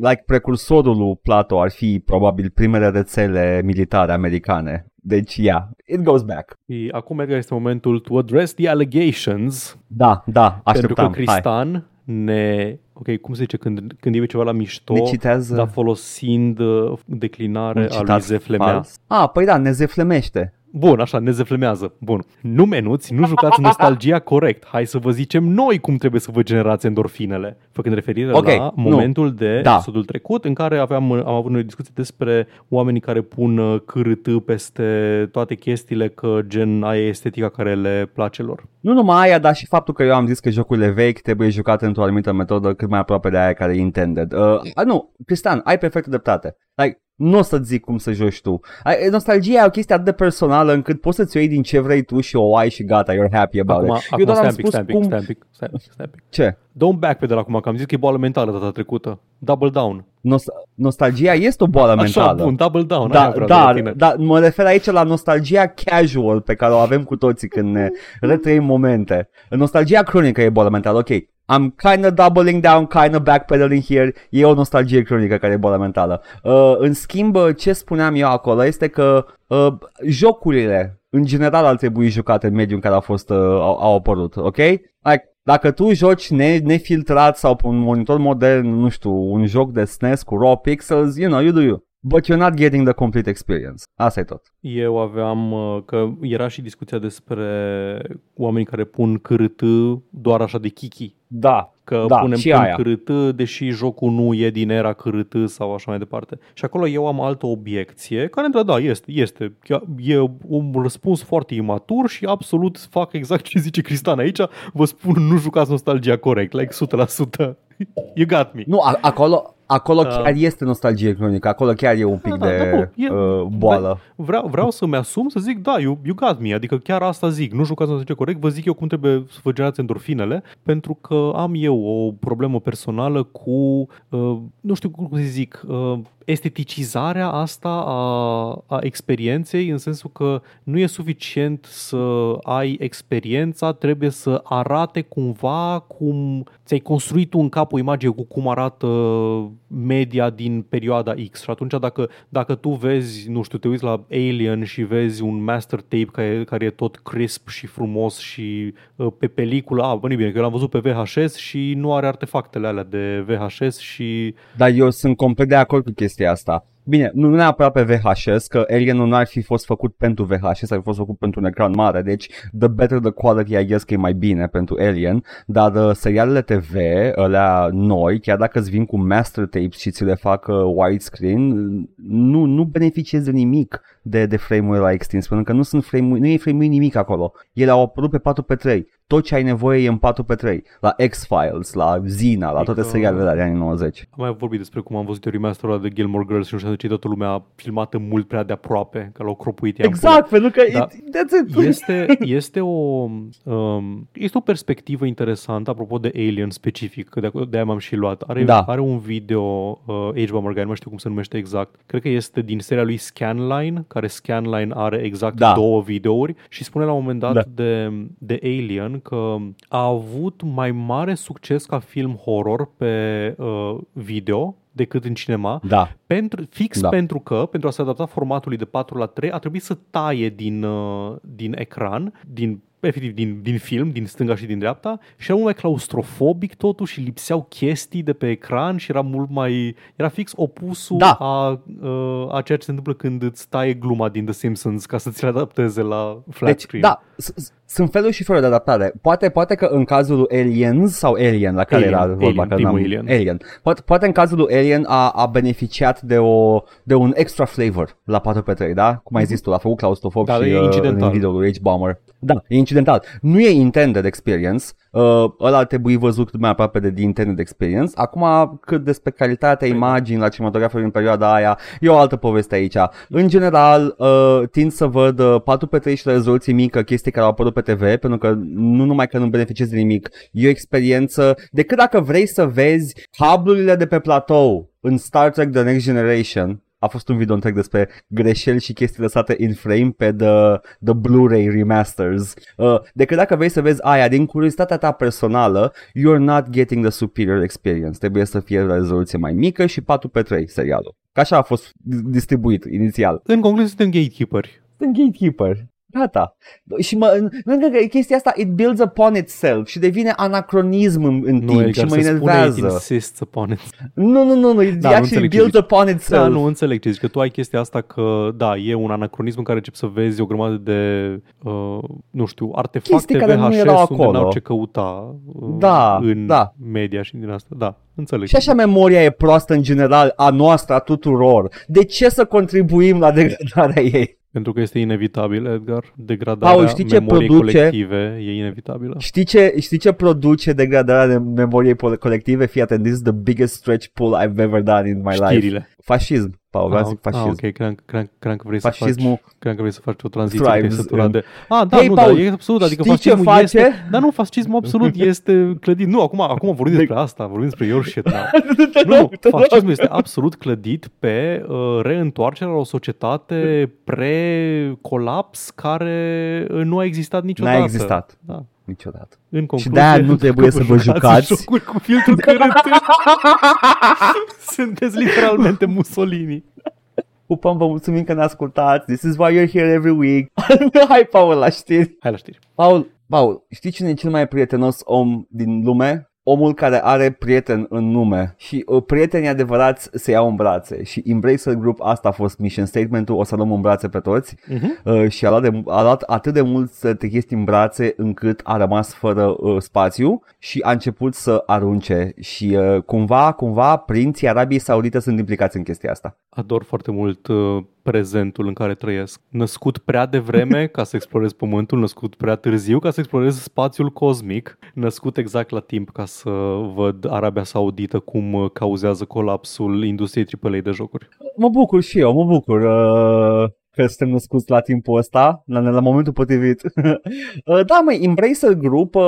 Speaker 1: like precursorul lui Plato ar fi probabil primele rețele militare americane. Deci, yeah, it goes back.
Speaker 2: Acum, Edgar, este momentul to address the allegations.
Speaker 1: Da, da, așteptam.
Speaker 2: Pentru că Cristan Hai. ne ok, cum se zice, când, când e ceva la mișto,
Speaker 1: ne citează...
Speaker 2: dar folosind uh, declinare a lui Zeflemea.
Speaker 1: Ah, păi da, ne zeflemește.
Speaker 2: Bun, așa, ne zeflemează. Bun. Nu menuți, nu jucați nostalgia corect. Hai să vă zicem noi cum trebuie să vă generați endorfinele. Făcând referire okay, la momentul nu. de da. episodul trecut în care aveam, am avut o discuție despre oamenii care pun uh, cârât peste toate chestiile că gen aia e estetica care le place lor.
Speaker 1: Nu numai aia, dar și faptul că eu am zis că jocurile vechi trebuie jucate într-o anumită metodă cât mai aproape de aia care e intended. Uh, nu, Cristian, ai perfectă dreptate. Like, nu o să zic cum să joci tu. Nostalgia e o chestie atât de personală încât poți să-ți iei din ce vrei tu și o ai și gata, you're happy about
Speaker 2: acum,
Speaker 1: it.
Speaker 2: Acum, Eu doar am spus stai cum... Stai pic, stai pic, stai pic.
Speaker 1: Ce?
Speaker 2: Don't backpedal acum, că am zis că e boală mentală data trecută. Double down.
Speaker 1: Nost- nostalgia este o boală mentală.
Speaker 2: Așa, bun, double down.
Speaker 1: Da, da, da, mă refer aici la nostalgia casual pe care o avem cu toții când ne retrăim momente. Nostalgia cronică e boală mentală, ok. I'm kind of doubling down, kind of backpedaling here. E o nostalgie cronică care e boală mentală. Uh, în schimb, ce spuneam eu acolo este că uh, jocurile, în general, ar trebui jucate în mediul în care au fost, uh, au, au apărut, ok? Like, dacă tu joci ne, nefiltrat sau pe un monitor modern, nu știu, un joc de SNES cu raw pixels, you know, you do you. But you're not getting the complete experience. Asta e tot.
Speaker 2: Eu aveam, uh, că era și discuția despre oamenii care pun cârât doar așa de kiki.
Speaker 1: Da,
Speaker 2: că
Speaker 1: da,
Speaker 2: punem
Speaker 1: și
Speaker 2: pun
Speaker 1: aia.
Speaker 2: cârât, deși jocul nu e din era cârât sau așa mai departe. Și acolo eu am altă obiecție, care între da, este, este. E un răspuns foarte imatur și absolut fac exact ce zice Cristan aici. Vă spun, nu jucați nostalgia corect, like 100%. You got me.
Speaker 1: Nu, a- acolo, acolo da. chiar este nostalgie cronică, acolo chiar e un pic da, da, de da, da, e, uh, boală.
Speaker 2: Vreau, vreau să-mi asum să zic, da, you, you got me, adică chiar asta zic, nu jucați nostalgie corect, vă zic eu cum trebuie să vă generați endorfinele, pentru că am eu o problemă personală cu, uh, nu știu cum să zic, uh, esteticizarea asta a, a experienței, în sensul că nu e suficient să ai experiența, trebuie să arate cumva cum ți-ai construit tu în cap o imagine cu cum arată media din perioada X. Și atunci dacă, dacă tu vezi, nu știu, te uiți la Alien și vezi un master tape care, care e tot crisp și frumos și uh, pe peliculă, a, bă, bine, că l-am văzut pe VHS și nu are artefactele alea de VHS și...
Speaker 1: Dar eu sunt complet de acord cu chestia asta. Bine, nu neapărat pe VHS, că Alien nu ar fi fost făcut pentru VHS, ar fi fost făcut pentru un ecran mare, deci the better the quality, I guess că e mai bine pentru Alien, dar uh, serialele TV, alea noi, chiar dacă îți vin cu master tapes și ți le fac uh, widescreen, nu, nu beneficiezi de nimic de, de frame-uri la extins, pentru că nu sunt frame nu e frame nimic acolo. Ele au apărut pe 4x3. Tot ce ai nevoie e în 4x3. La X-Files, la Zina, la toate serialele de anii 90.
Speaker 2: Am mai vorbit despre cum am văzut remasterul de Gilmore Girls și nu știu de ce toată lumea a filmat mult prea de aproape, că l-au cropuit
Speaker 1: Exact, pentru că da, it, that's it.
Speaker 2: Este, este, o, um, este o perspectivă interesantă apropo de Alien specific, că de, de aia m-am și luat. Are, da. are un video uh, Age Morgan, nu știu cum se numește exact. Cred că este din seria lui Scanline, care Scanline are exact da. două videouri și spune la un moment dat da. de, de Alien că a avut mai mare succes ca film horror pe uh, video decât în cinema,
Speaker 1: da.
Speaker 2: pentru, fix da. pentru că, pentru a se adapta formatului de 4 la 3, a trebuit să taie din, uh, din ecran, din efectiv din, din film, din stânga și din dreapta și era mult mai claustrofobic totuși și lipseau chestii de pe ecran și era mult mai... era fix opusul
Speaker 1: da.
Speaker 2: a, a ceea ce se întâmplă când îți taie gluma din The Simpsons ca să ți le adapteze la flat
Speaker 1: deci,
Speaker 2: screen.
Speaker 1: Da, sunt feluri și feluri de adaptare. Poate, poate că în cazul lui Aliens sau Alien, la care
Speaker 2: Alien,
Speaker 1: era vorba,
Speaker 2: Alien,
Speaker 1: că
Speaker 2: primul
Speaker 1: n-am-
Speaker 2: Alien.
Speaker 1: Alien. Poate, poate în cazul lui Alien a, a beneficiat de, o, de un extra flavor la 4x3, da? Cum ai zis tu, l-a făcut claustrofob
Speaker 2: Da,
Speaker 1: și
Speaker 2: e
Speaker 1: uh,
Speaker 2: incidental.
Speaker 1: în videoul H-Bomber. Da, e incidental. Nu e intended experience, uh, ăla ar trebui văzut mai aproape de the intended experience. Acum, cât despre calitatea
Speaker 2: Păi da.
Speaker 1: imaginii la cinematografului în perioada aia, e o altă poveste aici. În general, uh, tind să văd uh, 4x3 și la rezoluție mică, chestii care au apărut pe TV, pentru că nu numai că nu beneficiezi de nimic, e o experiență, decât dacă vrei să vezi cablurile de pe platou în Star Trek The Next Generation, a fost un video întreg despre greșeli și chestii lăsate in frame pe the, the Blu-ray remasters. Uh, decât dacă vrei să vezi aia din curiozitatea ta personală, you're not getting the superior experience. Trebuie să fie la rezoluție mai mică și 4x3 serialul. Ca așa a fost distribuit inițial.
Speaker 2: În concluzie, suntem gatekeeperi.
Speaker 1: Sunt gatekeeper. Gata. Și mă, lângă că chestia asta, it builds upon itself și devine anacronism în, în
Speaker 2: Nu,
Speaker 1: timp
Speaker 2: Edgar,
Speaker 1: și mă
Speaker 2: se spune it
Speaker 1: enervează.
Speaker 2: insists upon it.
Speaker 1: Nu, nu, nu, nu, it
Speaker 2: Da, nu
Speaker 1: actually
Speaker 2: înțeleg ce
Speaker 1: builds
Speaker 2: zici.
Speaker 1: upon itself.
Speaker 2: Da, nu înțeleg ce zici, că tu ai chestia asta că, da, e un anacronism în care începi să vezi o grămadă de, uh, nu știu, artefacte
Speaker 1: Chestii care nu
Speaker 2: VHS
Speaker 1: erau
Speaker 2: unde
Speaker 1: acolo.
Speaker 2: n-au ce căuta uh,
Speaker 1: Da,
Speaker 2: în
Speaker 1: da.
Speaker 2: media și din asta. Da, înțeleg.
Speaker 1: Și așa memoria e proastă în general a noastră, a tuturor. De ce să contribuim la degradarea ei?
Speaker 2: Pentru că este inevitabil, Edgar. Degradarea
Speaker 1: Paul, știi ce
Speaker 2: memoriei
Speaker 1: produce?
Speaker 2: colective e inevitabilă.
Speaker 1: Știi ce, știi ce produce degradarea de memoriei pol- colective? Fii atent, this is the biggest stretch pull I've ever done in my life.
Speaker 2: Știrile.
Speaker 1: Fascism, Paul, vreau să zic
Speaker 2: ah,
Speaker 1: fascism.
Speaker 2: ok, cream, cream, cream că vrei să
Speaker 1: Fascismul
Speaker 2: faci, cream că vrei să faci o tranziție
Speaker 1: thrives
Speaker 2: că ai săturat
Speaker 1: în-
Speaker 2: de... Ah, da,
Speaker 1: Hei,
Speaker 2: nu,
Speaker 1: Paul,
Speaker 2: dar e absolut, adică
Speaker 1: știi ce
Speaker 2: fascismul
Speaker 1: face?
Speaker 2: este... Dar nu, fascismul absolut este clădit. Nu, acum, acum vorbim despre asta, vorbim despre your shit now. Nu, nu, fascismul este absolut clădit pe uh, reîntoarcerea la o societate pre-colaps care uh, nu a existat niciodată.
Speaker 1: N-a existat.
Speaker 2: Da.
Speaker 1: Niciodată.
Speaker 2: În concluzie,
Speaker 1: de-aia nu trebuie
Speaker 2: dacă
Speaker 1: să vă jucați.
Speaker 2: jocuri cu filtru curent. Sunteți literalmente Mussolini.
Speaker 1: Pupăm, vă mulțumim că ne ascultați. This is why you're here every week. Hai, Paul, la știri.
Speaker 2: Hai la știri.
Speaker 1: Paul, Paul, știi cine e cel mai prietenos om din lume? Omul care are prieten în nume și uh, prietenii adevărați se iau în brațe și Embracer Group asta a fost mission statement-ul, o să luăm în brațe pe toți
Speaker 2: Uh-huh.
Speaker 1: uh, și a luat, de, a luat atât de mult să te chesti în brațe încât a rămas fără uh, spațiu și a început să arunce și uh, cumva, cumva prinții Arabiei Saudite sunt implicați în chestia asta.
Speaker 2: Ador foarte mult uh, prezentul în care trăiesc. Născut prea devreme ca să explorez pământul, născut prea târziu ca să explorez spațiul cosmic, născut exact la timp ca să văd Arabia Saudită cum uh, cauzează colapsul industriei AAA de jocuri.
Speaker 1: Mă bucur și eu, mă bucur uh, că suntem născuți la timpul ăsta, la, la momentul potrivit. uh, da, măi, Embracer Group uh,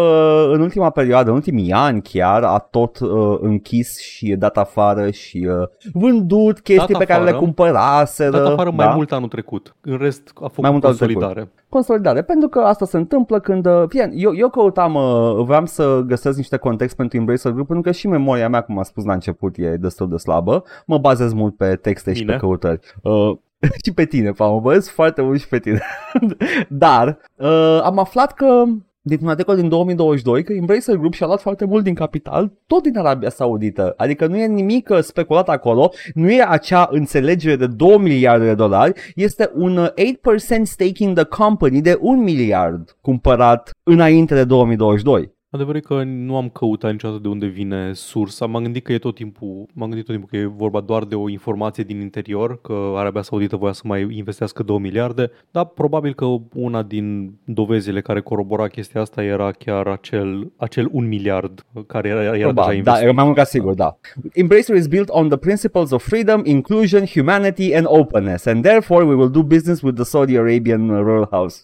Speaker 1: în ultima perioadă, în ultimii ani chiar, a tot uh, închis și dat afară și uh, vândut chestii
Speaker 2: Dat
Speaker 1: pe care le
Speaker 2: afară.
Speaker 1: cumpăraseră.
Speaker 2: Dat afară
Speaker 1: da?
Speaker 2: mai mult anul trecut. În rest a făcut
Speaker 1: Mai mult anul trecut.
Speaker 2: consolidare.
Speaker 1: consolidare, pentru că asta se întâmplă când, uh, fie, eu, eu căutam, uh, vreau să găsesc niște context pentru Embracer Group, pentru că și memoria mea, cum am spus la început, e destul de slabă, mă bazez mult pe texte și
Speaker 2: Bine.
Speaker 1: pe căutări. Uh, și pe tine, pa, mă bazez foarte mult și pe tine. Dar uh, am aflat că dintr-un articol din 2022 că Embracer Group și-a luat foarte mult din capital, tot din Arabia Saudită. Adică nu e nimic uh, speculat acolo, nu e acea înțelegere de 2 miliarde de dolari, este un uh, 8% stake in the company de 1 miliard cumpărat înainte de 2022.
Speaker 2: Adevărul e că nu am căutat niciodată de unde vine sursa. M-am gândit că e tot timpul, m-am gândit tot timpul că e vorba doar de o informație din interior, că Arabia Saudită voia să mai investească 2 miliarde, dar probabil că una din dovezile care corobora chestia asta era chiar acel, acel 1 miliard care era, era deja
Speaker 1: Probabil, da,
Speaker 2: investit.
Speaker 1: e mai mult ca sigur, da. Embracer is built on the principles of freedom, inclusion, humanity and openness and therefore we will do business with the Saudi Arabian uh, royal house.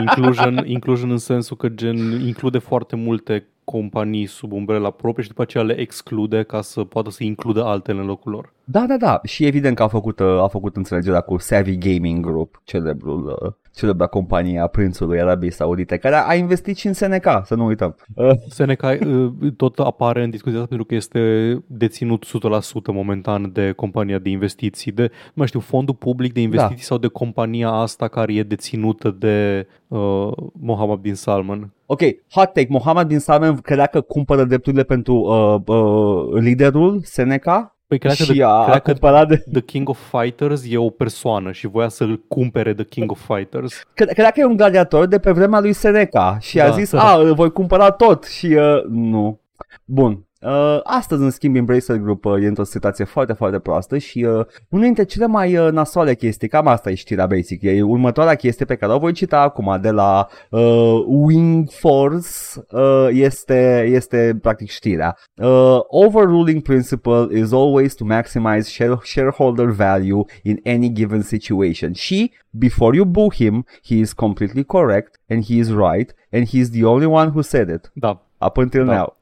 Speaker 2: Inclusion, inclusion în sensul că gen include foarte multe companii sub umbrela proprie și după aceea le exclude ca să poată să includă altele în locul lor.
Speaker 1: Da, da, da. Și evident că a făcut, uh, a făcut înțelegerea cu Savvy Gaming Group, celebrul, uh, celebra companie a prințului Arabiei Saudite, care a investit și în SNK, să nu uităm. Uh,
Speaker 2: Seneca uh, tot apare în discuția asta pentru că este deținut 100% momentan de compania de investiții, de, nu mai știu, fondul public de investiții
Speaker 1: Da.
Speaker 2: sau de compania asta care e deținută de uh, Mohammed bin Salman.
Speaker 1: Ok, hot take. Mohammed bin Salman credea că cumpără drepturile pentru uh, uh, liderul SNK
Speaker 2: Păi cred că,
Speaker 1: și
Speaker 2: the,
Speaker 1: a, a
Speaker 2: cred că
Speaker 1: cumpărat de...
Speaker 2: The King of Fighters e o persoană și voia să-l cumpere The King of Fighters.
Speaker 1: Cred, cred că e un gladiator de pe vremea lui Seneca și a
Speaker 2: Da,
Speaker 1: zis,
Speaker 2: da.
Speaker 1: a, îl voi cumpăra tot și uh, nu. Bun. Uh, astăzi, în schimb, Embracer Group uh, e într-o situație foarte, foarte proastă și uh, una dintre cele mai uh, nasoale chestii, cam asta e știrea basic, e următoarea chestie pe care o voi cita acum de la uh, Wing Force, uh, este, este practic știrea. Uh, overruling principle is always to maximize share- shareholder value in any given situation. Și, before you boo him, he is completely correct and he is right and he is the only one who said it.
Speaker 2: Da,
Speaker 1: Up until
Speaker 2: Da.
Speaker 1: now.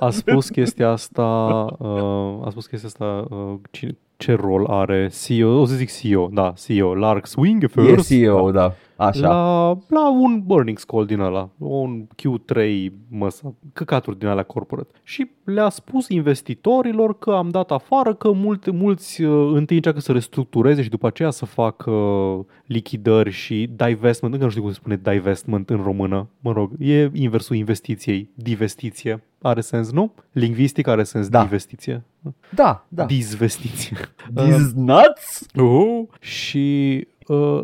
Speaker 2: a spus chestia asta, uh, a spus chestia asta, uh, cine, ce rol are CEO, o să zic CEO, da, CEO, Lark Swingefers.
Speaker 1: E CEO, da. Așa.
Speaker 2: La, la un earnings call din ăla, un Q3 măsa, căcaturi din alea corporate. Și le-a spus investitorilor că am dat afară, că multe, mulți uh, întâi încearcă să restructureze și după aceea să facă uh, lichidări și divestment. Încă nu știu cum se spune divestment în română. Mă rog, e inversul investiției, divestiție. Are sens, nu? Lingvistic are sens
Speaker 1: Da.
Speaker 2: divestiție.
Speaker 1: Da, da.
Speaker 2: Dizvestiție.
Speaker 1: These nuts?
Speaker 2: Uh, și uh,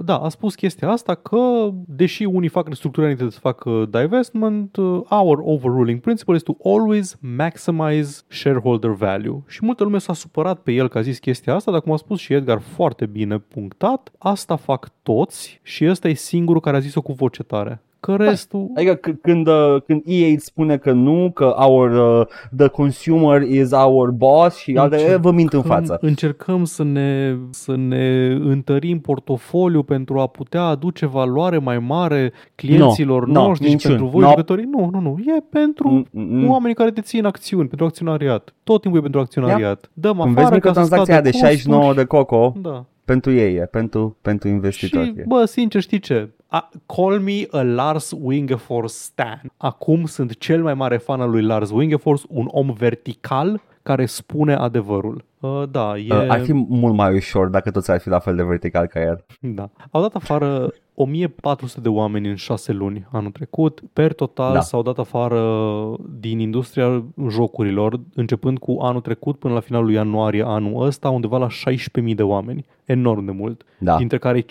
Speaker 2: da, a spus chestia asta că deși unii fac restructurări înainte să facă divestment, uh, our overruling principle is to always maximize shareholder value. Și multă lume s-a supărat pe el că a zis chestia asta, dar cum a spus și Edgar foarte bine punctat, asta fac toți și ăsta e singurul care a zis-o cu voce tare. Că restul...
Speaker 1: Adică c- când, uh, când EA îți spune că nu, că our, uh, the consumer is our boss și alte,
Speaker 2: Încercăm-
Speaker 1: e, vă mint în față.
Speaker 2: Încercăm să ne, să ne întărim portofoliu pentru a putea aduce valoare mai mare clienților
Speaker 1: No, no,
Speaker 2: noștri și
Speaker 1: minciuni.
Speaker 2: pentru voi
Speaker 1: No.
Speaker 2: jucătorii. Nu, nu, nu. E pentru
Speaker 1: Mm, mm, mm.
Speaker 2: oamenii care dețin acțiuni, pentru acționariat. Tot timpul e pentru acționariat. Dăm
Speaker 1: Când
Speaker 2: afară
Speaker 1: vezi
Speaker 2: ca să
Speaker 1: microtransacția
Speaker 2: scadă
Speaker 1: de 69
Speaker 2: costuri.
Speaker 1: de coco,
Speaker 2: Da.
Speaker 1: Pentru ei e, pentru, pentru investitori.
Speaker 2: Și,
Speaker 1: e.
Speaker 2: bă, sincer, știi ce? A, call me a Lars Wingefors stan. Acum sunt cel mai mare fan al lui Lars Wingefors, un om vertical care spune adevărul. Uh, da, e...
Speaker 1: Uh, ar fi mult mai ușor dacă toți ar fi la fel de vertical ca el.
Speaker 2: Da. Au dat afară 1400 de oameni în 6 luni anul trecut. Per total
Speaker 1: Da.
Speaker 2: s-au dat afară din industria jocurilor, începând cu anul trecut până la finalul ianuarie anul ăsta, undeva la 16.000 de oameni. Enorm de mult.
Speaker 1: Da.
Speaker 2: Dintre care 5.000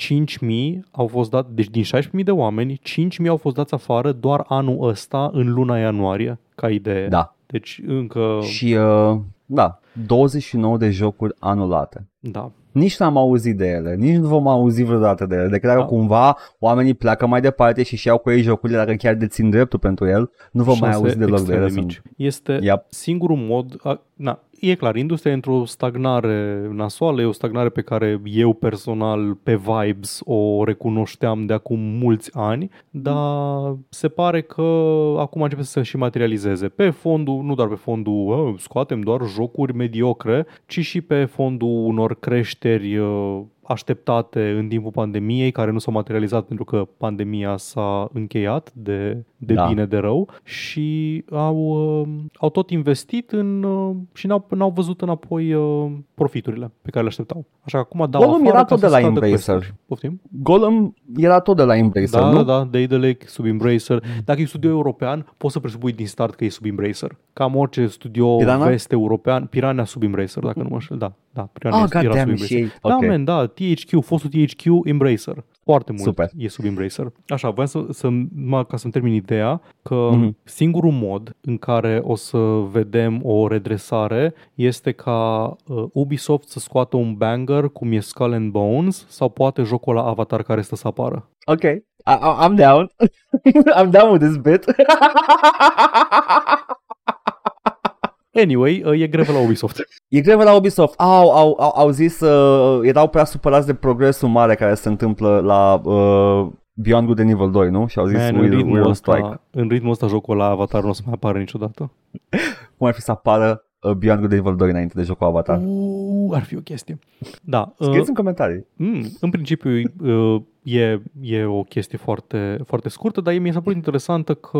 Speaker 2: au fost dat, deci din 16.000 de oameni, 5.000 au fost dați afară doar anul ăsta în luna ianuarie, ca idee.
Speaker 1: Da.
Speaker 2: Deci încă,
Speaker 1: Și, uh, da, 29 de jocuri anulate.
Speaker 2: da,
Speaker 1: Nici n-am auzit de ele, nici nu vom auzi vreodată de ele. De dacă
Speaker 2: Da.
Speaker 1: cumva oamenii pleacă mai departe și și-au cu ei jocurile dacă chiar dețin dreptul pentru el, nu vom mai
Speaker 2: șanse
Speaker 1: auzi deloc de
Speaker 2: extrem
Speaker 1: ele.
Speaker 2: de
Speaker 1: Sunt-
Speaker 2: mici. Este
Speaker 1: Yep.
Speaker 2: singurul mod... A, na, e clar, industria e într-o stagnare nasoală, e o stagnare pe care eu personal pe Vibes o recunoșteam de acum mulți ani, dar se pare că acum începe să se și materializeze. Pe fondul, nu doar pe fondul "Ă, scoatem doar jocuri mediocre, ci și pe fondul unor creșteri uh, așteptate în timpul pandemiei, care nu s-au materializat pentru că pandemia s-a încheiat de, de
Speaker 1: Da.
Speaker 2: bine de rău și au, uh, au tot investit în, uh, și n-au, n-au văzut înapoi uh, profiturile pe care le așteptau. Așa că acum dau
Speaker 1: Golem
Speaker 2: afară
Speaker 1: era
Speaker 2: ca
Speaker 1: tot
Speaker 2: să
Speaker 1: de la
Speaker 2: scadă
Speaker 1: Embracer.
Speaker 2: quest-uri. Poftim?
Speaker 1: Golem era tot de la Embracer,
Speaker 2: Da,
Speaker 1: nu?
Speaker 2: da, da, Daedalic sub Embracer. Dacă e studio european, poți să presupui din start că e sub Embracer. Cam orice studio
Speaker 1: Piranha?
Speaker 2: vest-european, Piranha sub Embracer, dacă nu mă înșel. Da, da, Piranha
Speaker 1: Ah,
Speaker 2: era sub
Speaker 1: goddamn,
Speaker 2: Embracer.
Speaker 1: și ei.
Speaker 2: Da,
Speaker 1: ok.
Speaker 2: man, da, THQ, fostul THQ, Embracer. Foarte mult
Speaker 1: Super.
Speaker 2: e sub Embracer. Așa, voiam să, să mă, ca să-mi termin ideea că
Speaker 1: Mhm.
Speaker 2: singurul mod în care o să vedem o redresare este ca uh, Ubisoft să scoată un banger cum e Skull and Bones sau poate jocul la Avatar care stă să apară.
Speaker 1: Ok, I- I- I'm down. I'm down with this bit.
Speaker 2: Anyway, uh, e grevă la Ubisoft.
Speaker 1: E grevă la Ubisoft. Au, au, au, au zis, uh, erau prea supărați de progresul mare care se întâmplă la uh, Beyond Good and Evil 2, nu? Și au zis,
Speaker 2: Man,
Speaker 1: we're,
Speaker 2: în,
Speaker 1: we're
Speaker 2: ritmul
Speaker 1: on
Speaker 2: ăsta,
Speaker 1: strike.
Speaker 2: în ritmul ăsta jocul la Avatar nu o să mai apară niciodată.
Speaker 1: Cum ar fi să apară uh, Beyond Good and Evil 2 înainte de jocul Avatar?
Speaker 2: Uh, ar fi o chestie. Da, uh,
Speaker 1: Scrieți în comentarii.
Speaker 2: Mm, în principiu uh, e, e o chestie foarte, foarte scurtă, dar mi s-a părut interesantă că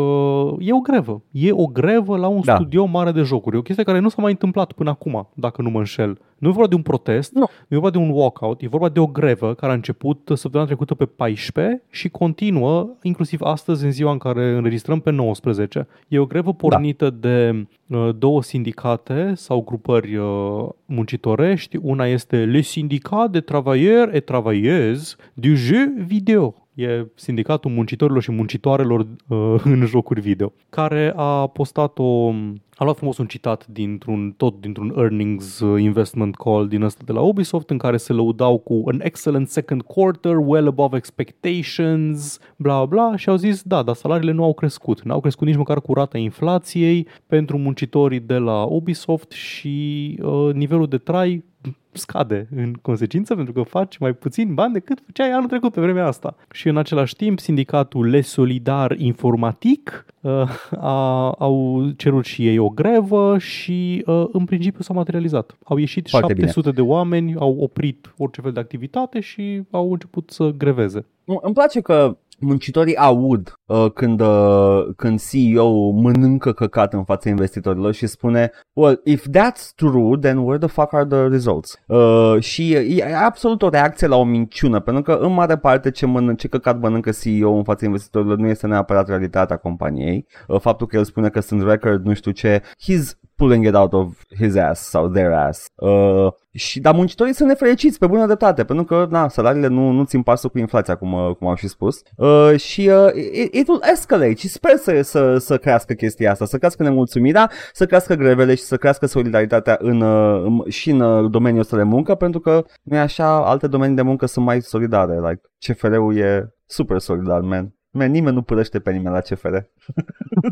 Speaker 2: e o grevă. E o grevă la un
Speaker 1: Da.
Speaker 2: studio mare de jocuri. E o chestie care nu s-a mai întâmplat până acum, dacă nu mă înșel. Nu e vorba de un protest,
Speaker 1: Nu.
Speaker 2: nu e vorba de un walkout, e vorba de o grevă care a început săptămâna trecută pe 14 și continuă inclusiv astăzi în ziua în care înregistrăm pe 19. E o grevă pornită da. de uh, două sindicate sau grupări uh, muncitorești. Una este Le Syndicat de Travailleurs et Travailleuses du Jeu Video. E sindicatul muncitorilor și muncitoarelor uh, în jocuri video, care a postat o... A luat frumos un citat dintr-un, tot dintr-un earnings uh, investment call din ăsta de la Ubisoft în care se lăudau cu an excellent second quarter, well above expectations, bla bla și au zis da, dar salariile nu au crescut. N-au crescut nici măcar cu rata inflației pentru muncitorii de la Ubisoft și uh, nivelul de trai scade în consecință pentru că faci mai puțin bani decât făceai anul trecut pe vremea asta. Și în același timp, sindicatul Le Solidar Informatic uh, a, au cerut și ei o grevă și uh, în principiu s-a materializat. Au ieșit
Speaker 1: Foarte
Speaker 2: 700 de oameni, au oprit orice fel de activitate și au început să greveze.
Speaker 1: Nu, Îmi place că muncitorii aud uh, când, uh, când CEO mănâncă căcat în fața investitorilor și spune Well, if that's true, then where the fuck are the results? Uh, și e, e absolut o reacție la o minciună, pentru că în mare parte ce, mănânc, ce căcat mănâncă CEO în fața investitorilor nu este neapărat realitatea companiei. Uh, faptul că el spune că sunt record, nu știu ce, he's pulling it out of his ass sau their ass. Uh, și, dar muncitorii sunt nefericiți pe bună dreptate, pentru că na, salariile nu, nu țin pasul cu inflația, cum, uh, cum am și spus. Uh, și uh, it, it will escalate și sper să, să, să crească chestia asta, să crească nemulțumirea, să crească grevele și să crească solidaritatea în, uh, în, și în uh, domeniul ăsta de muncă, pentru că nu e așa, alte domenii de muncă sunt mai solidare. Like, CFR-ul e super solidar, man. Man, nimeni nu părăște pe nimeni la CFR.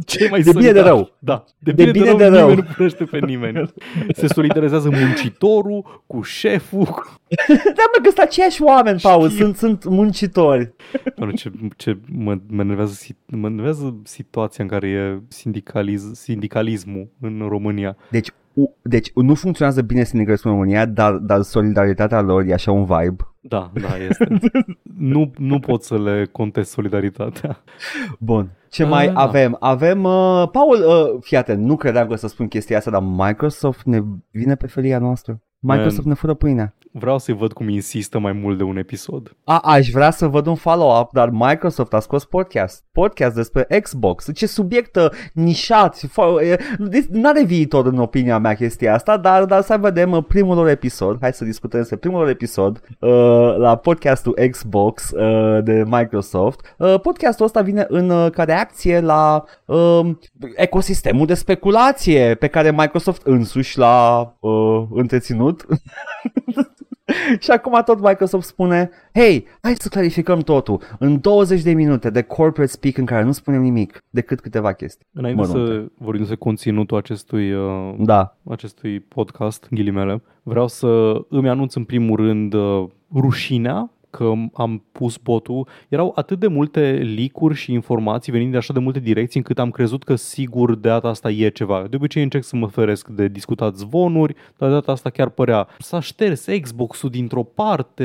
Speaker 2: Ce mai
Speaker 1: De bine de
Speaker 2: solidar.
Speaker 1: rău.
Speaker 2: Da, de
Speaker 1: De
Speaker 2: bine,
Speaker 1: bine
Speaker 2: de,
Speaker 1: de
Speaker 2: rău,
Speaker 1: rău.
Speaker 2: nimeni nu plăște pe nimeni. Se solidarizează muncitorul cu șeful. cu-
Speaker 1: Da, mă, că sunt aceiași oameni, Paul,
Speaker 2: Știu.
Speaker 1: sunt, sunt muncitori.
Speaker 2: Doamne, ce, ce mă, mă, enervează, si- mă enervează situația în care e sindicaliz, sindicalismul în România.
Speaker 1: Deci, u- deci nu funcționează bine sindicalismul în România, dar, dar solidaritatea lor e așa un vibe.
Speaker 2: Da, da, este. nu, nu pot să le contest solidaritatea.
Speaker 1: Bun. Ce
Speaker 2: Ah,
Speaker 1: mai
Speaker 2: da.
Speaker 1: avem? Avem, uh, Paul, uh, fii atent, nu credeam că o să spun chestia asta, dar Microsoft ne vine pe felia noastră. Microsoft
Speaker 2: Man.
Speaker 1: ne fură pâinea.
Speaker 2: Vreau să-i văd cum insistă mai mult de un episod.
Speaker 1: A, aș vrea să văd un follow-up, dar Microsoft a scos podcast. Podcast despre Xbox. Ce subiect uh, nișat. fo- e- deci N-are viitor în opinia mea chestia asta, dar, dar să vedem uh, primul lor episod. Hai să discutăm despre primul lor episod uh, la podcastul Xbox uh, de Microsoft. Uh, podcastul ăsta vine în uh, ca reacție la uh, ecosistemul de speculație pe care Microsoft însuși l-a uh, întreținut. Și acum tot Microsoft spune, hei, hai să clarificăm totul în 20 de minute de corporate speak în care nu spunem nimic decât câteva chestii.
Speaker 2: Înainte
Speaker 1: Mărunte.
Speaker 2: să vorbim despre conținutul acestui, uh,
Speaker 1: Da,
Speaker 2: acestui podcast, ghilimele, vreau să îmi anunț în primul rând uh, rușinea că am pus botul. Erau atât de multe licuri și informații venind de așa de multe direcții încât am crezut că sigur de data asta e ceva. De obicei încerc să mă feresc de discutat zvonuri, dar de data asta chiar părea. S-a șters Xbox-ul dintr-o parte,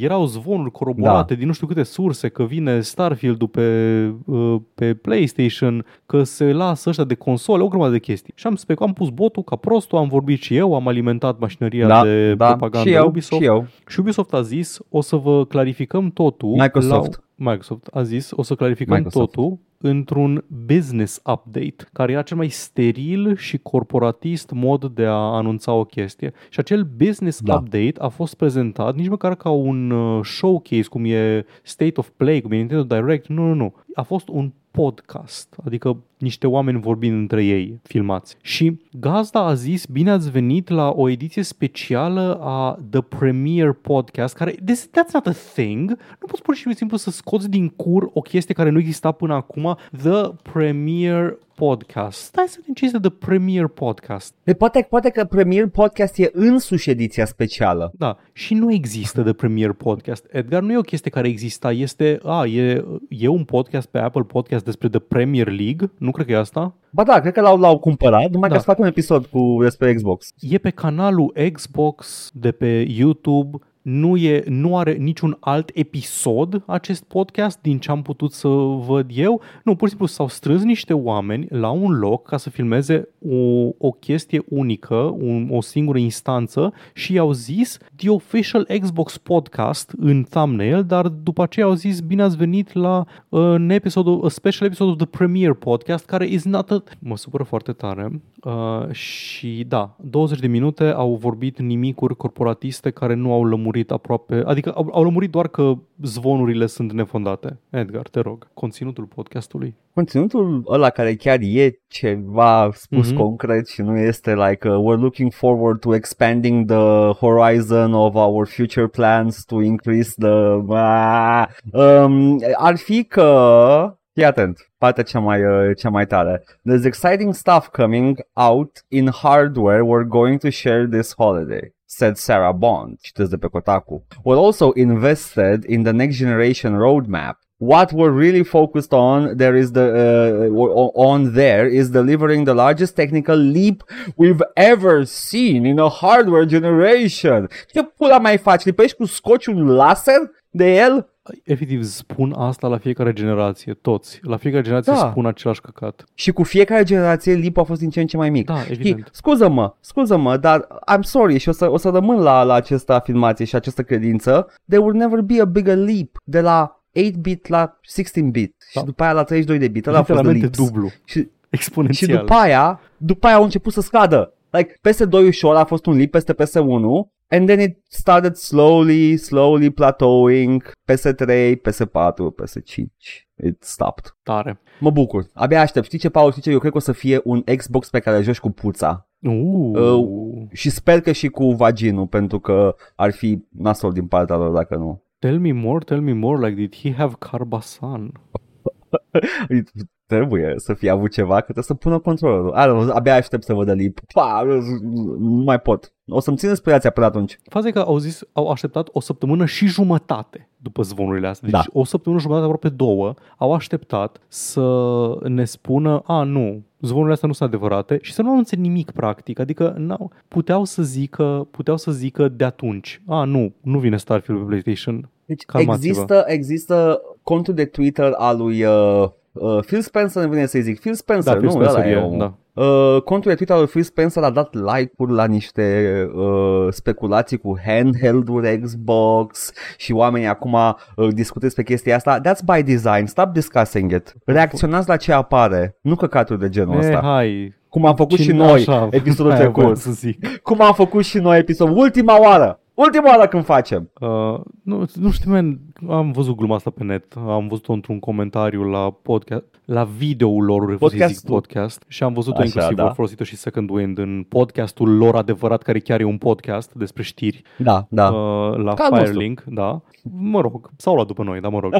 Speaker 2: erau zvonuri coroborate
Speaker 1: Da.
Speaker 2: din nu știu câte surse că vine Starfield-ul pe, uh, pe PlayStation, că se lasă ăștia de console, o grămadă de chestii. Și am, spec, am pus botul ca prostul, am vorbit și eu, am alimentat mașinăria
Speaker 1: da,
Speaker 2: de
Speaker 1: da,
Speaker 2: propagandă
Speaker 1: și eu,
Speaker 2: Ubisoft.
Speaker 1: și eu.
Speaker 2: Și Ubisoft a zis, o să vă clarificăm totul.
Speaker 1: Microsoft.
Speaker 2: La... Microsoft a zis, o să clarificăm
Speaker 1: Microsoft.
Speaker 2: totul într-un business update, care era cel mai steril și corporatist mod de a anunța o chestie. Și acel business
Speaker 1: Da.
Speaker 2: update a fost prezentat nici măcar ca un uh, showcase, cum e State of Play, cum e Nintendo Direct. Nu, nu, nu. A fost un podcast, adică niște oameni vorbind între ei, filmați. Și gazda a zis, bine ați venit la o ediție specială a The Premiere Podcast, care, this, that's not a thing. Nu poți pur și simplu să scoți din cur o chestie care nu exista până acum, The Premiere Podcast. Stai să vedem ce este The Premiere Podcast.
Speaker 1: E, poate, poate că Premier Podcast e însuși ediția specială.
Speaker 2: Da, și nu există The Premiere Podcast. Edgar, nu e o chestie care exista, este, a, e, e un podcast pe Apple Podcast despre The Premier League, nu cred că e asta.
Speaker 1: Ba da, cred că l-au, l-au cumpărat, numai
Speaker 2: Da.
Speaker 1: ca să facă un episod cu despre Xbox.
Speaker 2: E pe canalul Xbox de pe YouTube, nu, e, nu are niciun alt episod acest podcast din ce am putut să văd eu. Nu, pur și simplu s-au strâns niște oameni la un loc ca să filmeze o, o chestie unică, un, o singură instanță și i-au zis The Official Xbox Podcast în thumbnail, dar după aceea au zis bine ați venit la uh, un episod, a special episode of the Premiere Podcast care is not a... Mă supără foarte tare uh, și da, 20 de minute au vorbit nimicuri corporatiste care nu au lămurit aproape, adică au, au lămurit doar că zvonurile sunt nefondate. Edgar, te rog, conținutul podcastului.
Speaker 1: Conținutul ăla care chiar e ceva spus mm-hmm. concret și nu este like uh, we're looking forward to expanding the horizon of our future plans to increase the... Uh, um, ar fi că Fii atent, partea cea mai, uh, cea mai tare. There's exciting stuff coming out in hardware we're going to share this holiday said Sarah Bond, citesc de pe Kotaku. We're also invested in the next generation roadmap. What we're really focused on there is the uh, on there is delivering the largest technical leap we've ever seen in a hardware generation. Ce pula mai faci? Lipești cu scociul laser de el?
Speaker 2: Efectiv spun asta la fiecare generație, toți. La fiecare generație da. spun același căcat.
Speaker 1: Și cu fiecare generație lipul a fost din ce în ce mai mic.
Speaker 2: Da, evident.
Speaker 1: Știi, scuză-mă, scuză-mă, dar I'm sorry și o să, o să rămân la, la această afirmație și această credință. There will never be a bigger leap de la 8-bit la 16-bit da. și după aia la 32 de bit. Ăla a fost de leaps.
Speaker 2: dublu.
Speaker 1: Și,
Speaker 2: Exponențial.
Speaker 1: și după aia, după aia au început să scadă. Like, PS2 ușor a fost un leap peste PS1 And then it started slowly, slowly plateauing. PS3, PS4, PS5. It stopped.
Speaker 2: Tare.
Speaker 1: Mă bucur. Abia aștept. Știi ce, Paul? Știi ce? Eu cred că o să fie un Xbox pe care joci cu puța.
Speaker 2: Uh.
Speaker 1: Uh, și sper că și cu vaginul, pentru că ar fi nasol din partea lor dacă nu.
Speaker 2: Tell me more, tell me more, like did he have Carbasan?
Speaker 1: trebuie să fie avut ceva, că trebuie să pună controlul. Abia aștept să văd lip. Pa, nu mai pot. O să-mi țin spirația până atunci.
Speaker 2: Faza e că au zis, au așteptat o săptămână și jumătate după zvonurile astea. Deci da. o săptămână jumătate, aproape două, au așteptat să ne spună, a, nu, zvonurile astea nu sunt adevărate și să nu anunțe nimic practic. Adică n-au, puteau să zică, puteau să zică de atunci, a, nu, nu vine Starfield pe PlayStation.
Speaker 1: Deci există, există contul de Twitter al lui uh, uh, Phil Spencer, ne vine să zic Phil Spencer,
Speaker 2: da, Phil
Speaker 1: nu?
Speaker 2: Spencer e, da.
Speaker 1: Uh, contul de Twitter al lui Phil Spencer a dat like-uri la niște uh, speculații cu handheld-uri Xbox și oamenii acum uh, discută despre chestia asta. That's by design. Stop discussing it. Reacționați la ce apare, nu căcaturi de genul ăsta.
Speaker 2: E, hai,
Speaker 1: cum am făcut Cine și noi așa, episodul trecut.
Speaker 2: Să zic.
Speaker 1: Cum am făcut și noi episodul. Ultima oară. Ultima oară când facem.
Speaker 2: Uh, nu, nu știu, man, am văzut gluma asta pe net. Am văzut-o într-un comentariu la podcast, la videoul lor, zic podcast, și am văzut-o Așa, inclusiv, da. au folosit-o și Second Wind în podcastul lor adevărat, care chiar e un podcast despre știri.
Speaker 1: Da, da.
Speaker 2: Uh, la Ca Firelink, da. Mă rog, sau la după noi, dar mă rog.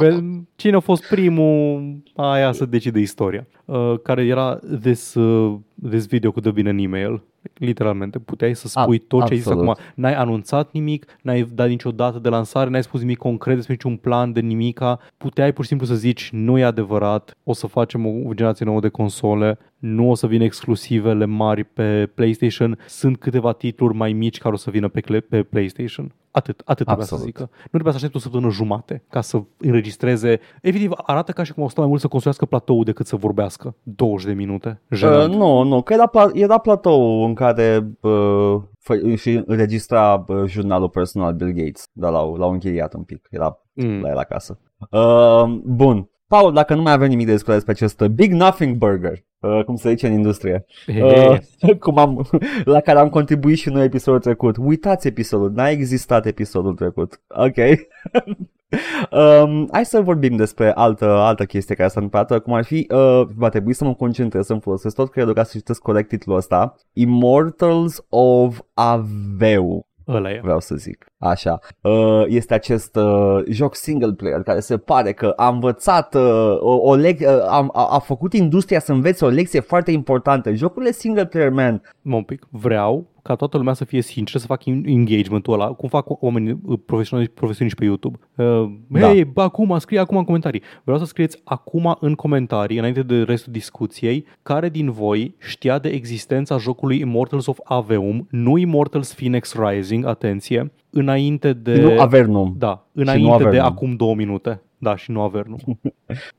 Speaker 2: Cine a fost primul, aia să decide istoria. Uh, care era this, uh, this video could have been an email literalmente. Puteai să spui A, tot ce ai zis acum. N-ai anunțat nimic, n-ai dat nicio dată de lansare, n-ai spus nimic concret despre niciun plan de nimica. Puteai pur și simplu să zici, nu e adevărat, o să facem o generație nouă de console, nu o să vină exclusivele mari pe PlayStation, sunt câteva titluri mai mici care o să vină pe, pe PlayStation. Atât, atât trebuie să zică. Nu trebuie să aștepți o săptămână jumate ca să înregistreze. Efectiv, arată ca și cum o stă mai mult să construiască platou decât să vorbească 20 de minute. Uh,
Speaker 1: nu, nu, că era, pla- era platou în care uh, fă- și înregistra uh, jurnalul personal Bill Gates, dar l-au, l-au închiriat un pic. Era mm. la el acasă. Uh, bun. Paul, dacă nu mai avem nimic de discutat despre acest Big Nothing Burger, uh, cum se zice în industrie, uh, cum am, la care am contribuit și noi episodul trecut. Uitați episodul, n-a existat episodul trecut. Ok. um, hai să vorbim despre altă, altă chestie care s-a întâmplat, cum ar fi, uh, va trebui să mă concentrez să-mi folosesc tot credul ca să citesc corect titlul ăsta, Immortals of Aveu.
Speaker 2: Ăla e.
Speaker 1: Vreau să zic. Așa. Uh, este acest uh, joc single player care se pare că a învățat uh, o, o lec- a, a, a făcut industria să învețe o lecție foarte importantă. Jocurile single player, man.
Speaker 2: Mă un pic. Vreau ca toată lumea să fie sinceră, să facă engagement-ul ăla, cum fac oamenii profesioniști, profesioniști pe YouTube. Uh, Hei, da. acum, scrie acum în comentarii. Vreau să scrieți acum în comentarii, înainte de restul discuției, care din voi știa de existența jocului Immortals of Aveum, nu Immortals Phoenix Rising, atenție, înainte de...
Speaker 1: Nu Avernum.
Speaker 2: Da,
Speaker 1: nu
Speaker 2: înainte de
Speaker 1: Avernum.
Speaker 2: acum două minute. Da, și nu Avernum.